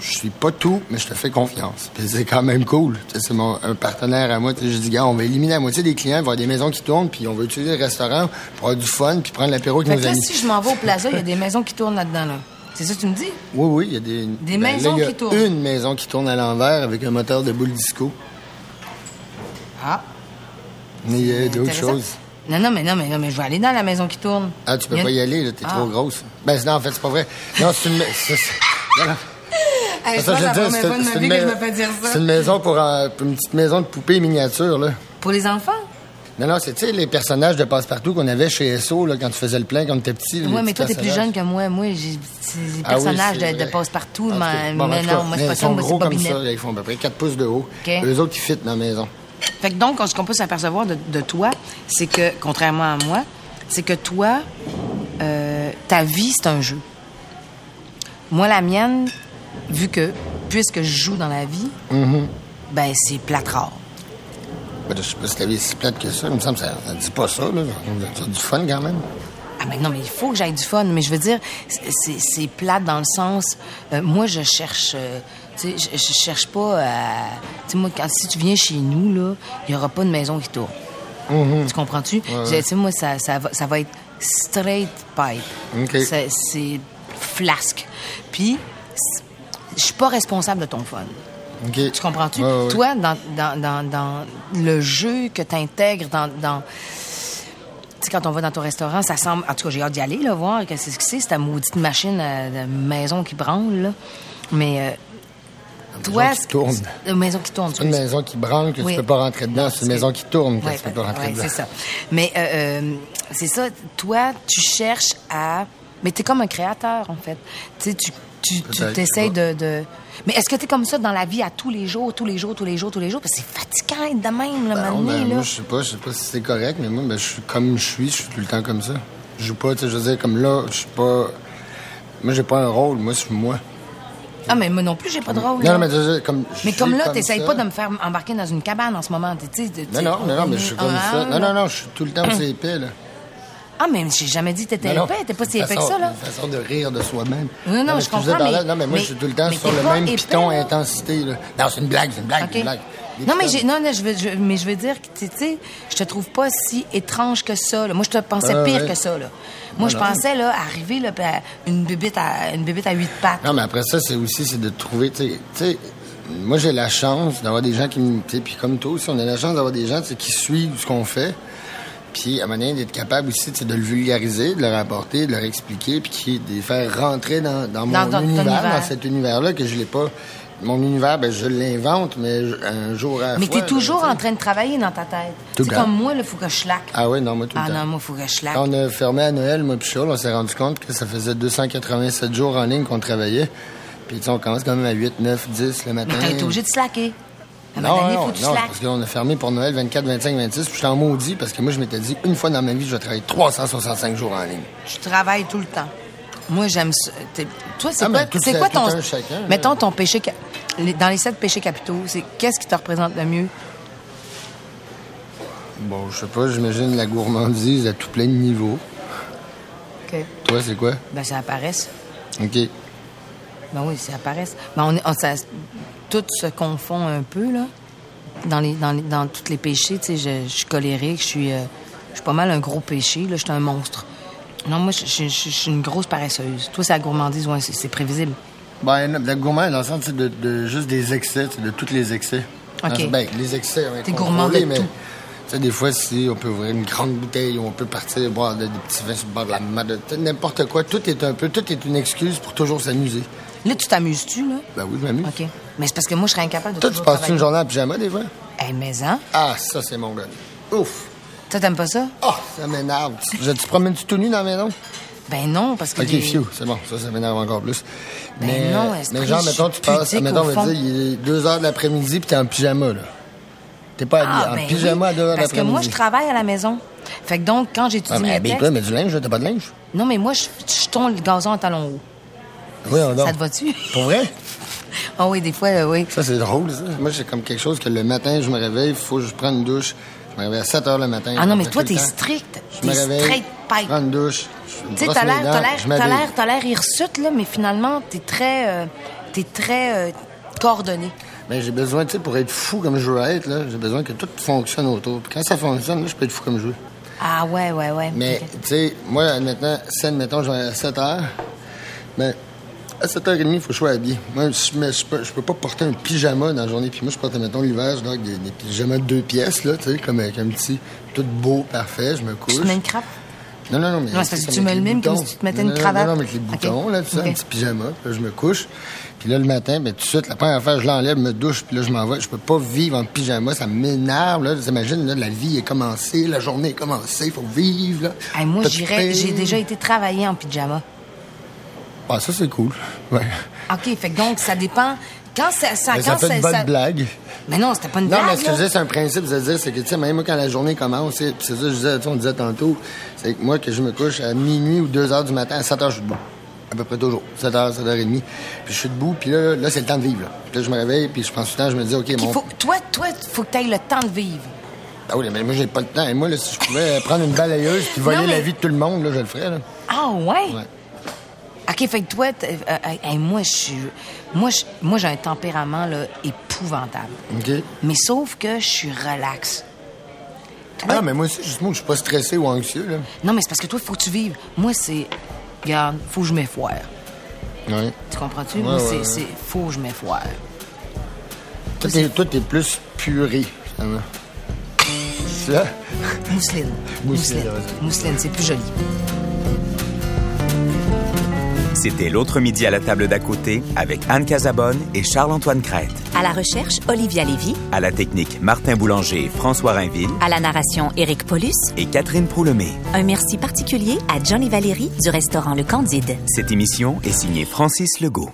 je- suis pas tout, mais je te fais confiance. C'est quand même cool. C'est mon un partenaire à moi. Je dis, gars, on va éliminer la moitié des clients, il va y avoir des maisons qui tournent, puis on va utiliser le restaurant pour avoir du fun, puis prendre l'apéro avec Fait nos là, amis. si je m'en vais au plaza, il y a des maisons qui tournent là-dedans, là. C'est ça que tu me dis? Oui, oui, il y a des... Des ben, maisons y a qui tournent. une maison qui tourne à l'envers avec un moteur de boule disco. Ah. Mais il y a d'autres choses. Non, non, mais non, mais non, mais je vais aller dans la maison qui tourne. Ah, tu peux a- pas y aller, là, t'es Ah. trop grosse. Ben, non, en fait, c'est pas vrai. Non, c'est une... c'est- c'est- non, non. Hey, Ça, c'est ma vie une que je mais- me fais dire c'est ça. une maison pour, euh, une petite maison de poupée miniature, là. Pour les enfants? Non, non, c'est, tu sais, les personnages de passe-partout qu'on avait chez SO, là, quand tu faisais le plein, quand on était petit. Oui, mais toi, t'es plus jeune que moi. Moi, j'ai des Ah personnages de, passe-partout, mais, bon, mais tout cas, non, moi, c'est pas ils ça. sont Moi, gros c'est comme ça, là, ils font à peu près 4 pouces de haut. OK. Eux autres, ils fit dans la maison. Fait que donc, ce qu'on peut s'apercevoir de, de toi, c'est que, contrairement à moi, c'est que toi, euh, ta vie, c'est un jeu. Moi, la mienne, vu que, puisque je joue dans la vie, Mm-hmm. ben, c'est plate rare. Ben, je sais pas si la vie est si plate que ça. Il me semble que ça, ça dit pas ça, là. Ça du fun, quand même. Ah, mais non, mais il faut que j'aille du fun. Mais je veux dire, c'est- plate dans le sens. euh, moi, je cherche. euh, tu sais, je, je cherche pas à. Tu sais, moi, quand, si tu viens chez nous, là, il y aura pas de maison qui tourne. Tu comprends-tu? Tu sais, moi, ça, ça, va, ça va être straight pipe. C'est- flasque. Puis, je suis pas responsable de ton fun. Tu comprends-tu? Ouais, ouais. Toi, dans, dans, dans, dans le jeu que tu intègres dans. dans tu sais, quand on va dans ton restaurant, ça semble. En tout cas, j'ai hâte d'y aller, là, voir que c'est ce que c'est, cette maudite machine euh, de maison qui branle, là. Mais. euh, toi. maison qui tourne. Une maison qui tourne, C'est une maison qui branle que Oui. tu peux pas rentrer dedans. C'est une maison qui tourne que Ouais, tu peux pas rentrer dedans. c'est ça. Mais euh, euh, c'est ça, toi, tu cherches à... Mais t'es comme un créateur, en fait. Tu sais, tu tu tu t'essayes de, de... Mais est-ce que t'es comme ça dans la vie à tous les jours, tous les jours, tous les jours, tous les jours? Parce que c'est fatigant d'être de même, le Ben, moment ben, là. moi, je sais pas, je sais pas si c'est correct, mais moi, ben, je suis comme je suis, je suis tout le temps comme ça. Je joue pas, tu sais, je veux dire, comme là, je suis pas. Moi, j'ai pas un rôle, moi, je suis moi. Ah, mais moi non plus, j'ai pas de rôle. Non, là. non, mais je comme. Mais comme là, t'essayes pas de me faire embarquer dans une cabane en ce moment. tu tu Non, non, non, non, mais je suis comme Ah, ça. Non, non, non, je suis tout le temps aussi épais, là. Ah, mais j'ai jamais dit que t'étais épais. T'es pas si épais que ça, là. Une façon de rire de soi-même. Non, non, mais je comprends, mais- Non, mais moi, je suis tout le temps sur le même piton là. intensité, là. Non, c'est une blague, c'est une blague, une blague. Non, mais j'ai, non, non, je veux, je- mais je veux dire que, tu sais, je te trouve pas si étrange que ça. là. Moi, je te pensais pire ouais. que ça. Là. Moi, je pensais là, arriver là, à une bébite à une bébite à huit pattes. Non, mais après ça, c'est aussi c'est de trouver, tu sais, moi j'ai la chance d'avoir des gens qui me, puis comme toi aussi, on a la chance d'avoir des gens qui suivent ce qu'on fait, Puis, à un moment donné, d'être capable aussi de le vulgariser, de le rapporter, de leur expliquer, puis de les faire rentrer dans, dans mon Dans ton- ton univers, dans cet univers-là, que je l'ai pas. Mon univers, ben, je l'invente, mais un jour à la Mais fois, t'es toujours en train de travailler dans ta tête. Tout le comme moi, il faut que je slack. Ah oui, non, moi, tout Ah le temps. non, moi, il faut que je slack. Quand on a fermé à Noël, moi puis Charles, on s'est rendu compte que ça faisait 287 jours en ligne qu'on travaillait. Puis, tu sais, on commence quand même à 8, 9, 10 le matin. Mais t'as été obligé de slacker. À Non, donné, non, faut que tu non, slack. parce qu'on a fermé pour Noël 24, 25, 26. Puis, j'étais en maudit parce que moi, je m'étais dit, une fois dans ma vie, je vais travailler 365 jours en ligne. Je travaille tout le temps. Moi, j'aime ça. Toi, c'est Ah, quoi, tout quoi tout ton. chacun, là. Mettons ton péché. Dans les sept péchés capitaux, c'est qu'est-ce qui te représente le mieux? Bon, je sais pas, j'imagine la gourmandise à tout plein de niveaux. OK. Toi, c'est quoi? Ben, ça apparaisse. OK. Ben oui, ça apparaisse. Ben, on est, on- ça- tout se confond un peu, là. Dans, les, dans, les- dans tous les péchés, tu sais, je, je suis colérique, je suis, euh, je suis pas mal un gros péché, là, je suis un monstre. Non, moi, je, je- je- je suis une grosse paresseuse. Toi, c'est la gourmandise, ouais, c'est prévisible. Ben, la gourmand, dans le sens de, de juste des excès, de tous les excès. OK. Ben, les excès, T'es gourmand de mais tout. Tu sais, des fois, si on peut ouvrir une grande bouteille, on peut partir boire de- des petits vins sur le bord de la n'importe quoi. Tout est un peu, tout est une excuse pour toujours s'amuser. Là, tu t'amuses-tu, là? Ben oui, je m'amuse. OK. Mais c'est parce que moi, je serais incapable de Toi, tu passes une journée en pyjama, des fois? Hey, mais hein? Ah, ça, c'est mon gars. Ouf! Toi, t'aimes pas ça? Ah, ça m'énerve. Je te promènes-tu tout nu dans la maison? Ben non, parce que... Ok, j'ai- fiou, c'est bon. Ça, ça m'énerve encore plus. Ben mais, non, mais genre, mettons, tu passes, mettons, on va dire, il est 2 heures de l'après-midi puis t'es en pyjama, là. T'es pas habillé, Ah, en ben pyjama oui, à 2 heures Parce que moi, je travaille à la maison. Fait que donc, quand j'étudie Ah, mais mes habille-toi, textes... mais du linge, là, t'as pas de linge? Non, mais moi, je, je tourne le gazon à talons hauts. Oui, on Ça te va-tu? Pour vrai? Ah oui, des fois, euh, oui. Ça, c'est drôle, ça. Moi, c'est comme quelque chose que le matin, je me réveille, il faut que je prenne une douche. Je me réveille à 7 heures le matin. Ah non, mais toi, t'es strict. Je me T'es réveille, straight je prends une douche. Tu sais, t'as l'air, t'as l'air, t'as l'air, t'as l'air hirsute, là, mais finalement, t'es très, euh, t'es très euh, coordonné. Mais j'ai besoin, tu sais, pour être fou comme je veux être, là, j'ai besoin que tout fonctionne autour. Puis quand ça fonctionne, là, je peux être fou comme je veux. Ah ouais, ouais, ouais. Mais, tu sais, moi, maintenant, si, admettons, je vais à 7 heures, mais à 7h30, il faut que je sois habillé. Moi, je, je, peux, je peux pas porter un pyjama dans la journée. Puis moi, je porte, mettons, l'hiver, je dors avec des, des pyjamas de deux pièces, là, tu sais, comme avec un petit, tout beau, parfait, je me couche. Tu mets une crape? Non, non, non, mais. Non, c'est parce que tu me le mimes comme si tu te mettais Non, une non, cravate. Non, non, avec les boutons, là, tout ça, un petit pyjama. Puis là, je me couche. Puis là, le matin, ben, tout de suite, la première affaire, je l'enlève, me douche, puis là, je m'en vais. Je peux pas vivre en pyjama, ça m'énerve, là. T'imagines, là, la vie est commencée, la journée est commencée, il faut vivre, là. Hey, moi, j'irais, j'ai déjà été travailler en pyjama. Ah, ça, c'est cool. Ouais. OK, fait que donc, ça dépend. Quand ça, ça, Mais ça quand fait une bonne ça- blague. Mais non, c'était pas une Non, blague, mais ce que je dis, c'est un principe de dire, c'est que, tu sais, même moi, quand la journée commence, c'est ça, que je disais, on disait tantôt, c'est que moi, que je me couche à minuit ou 2 heures du matin, à 7 heures, je suis debout. À peu près toujours. 7 heures, 7 heures et demie. Puis je suis debout, puis là, là, c'est le temps de vivre, là. Puis là, je me réveille, puis je pense tout le temps, je me dis, OK, mon. faut, toi, toi, faut que tu le temps de vivre. Ah oui, mais moi, j'ai pas le temps. Et moi, là, si je pouvais prendre une balayeuse puis voler Non, mais- la vie de tout le monde, là, je le ferais, là. Ah, ouais? Ouais. OK, fait que toi, euh, hey, moi, je suis. Moi, j'ai un tempérament, là, épouvantable. OK? Mais sauf que je suis relax. Toi- Ah, mais moi aussi, justement, je suis pas stressé ou anxieux, là. Non, mais c'est parce que toi, il faut que tu vives. Moi, c'est. Regarde, faut que je m'effoire. Ouais. Tu comprends-tu? Ouais, Moi, ouais, c'est. Faut que je m'effoire. Toi, t'es, toi, t'es plus puré, finalement. C'est ça? Mousseline. Mousseline. Mousseline, c'est plus joli. C'était l'autre midi à la table d'à côté avec Anne Casabonne et Charles-Antoine Crête. À la recherche, Olivia Lévy. À la technique, Martin Boulanger et François Rainville À la narration, Éric Paulus. et Catherine Proulemé. Un merci particulier à Johnny Valéry du restaurant Le Candide. Cette émission est signée Francis Legault.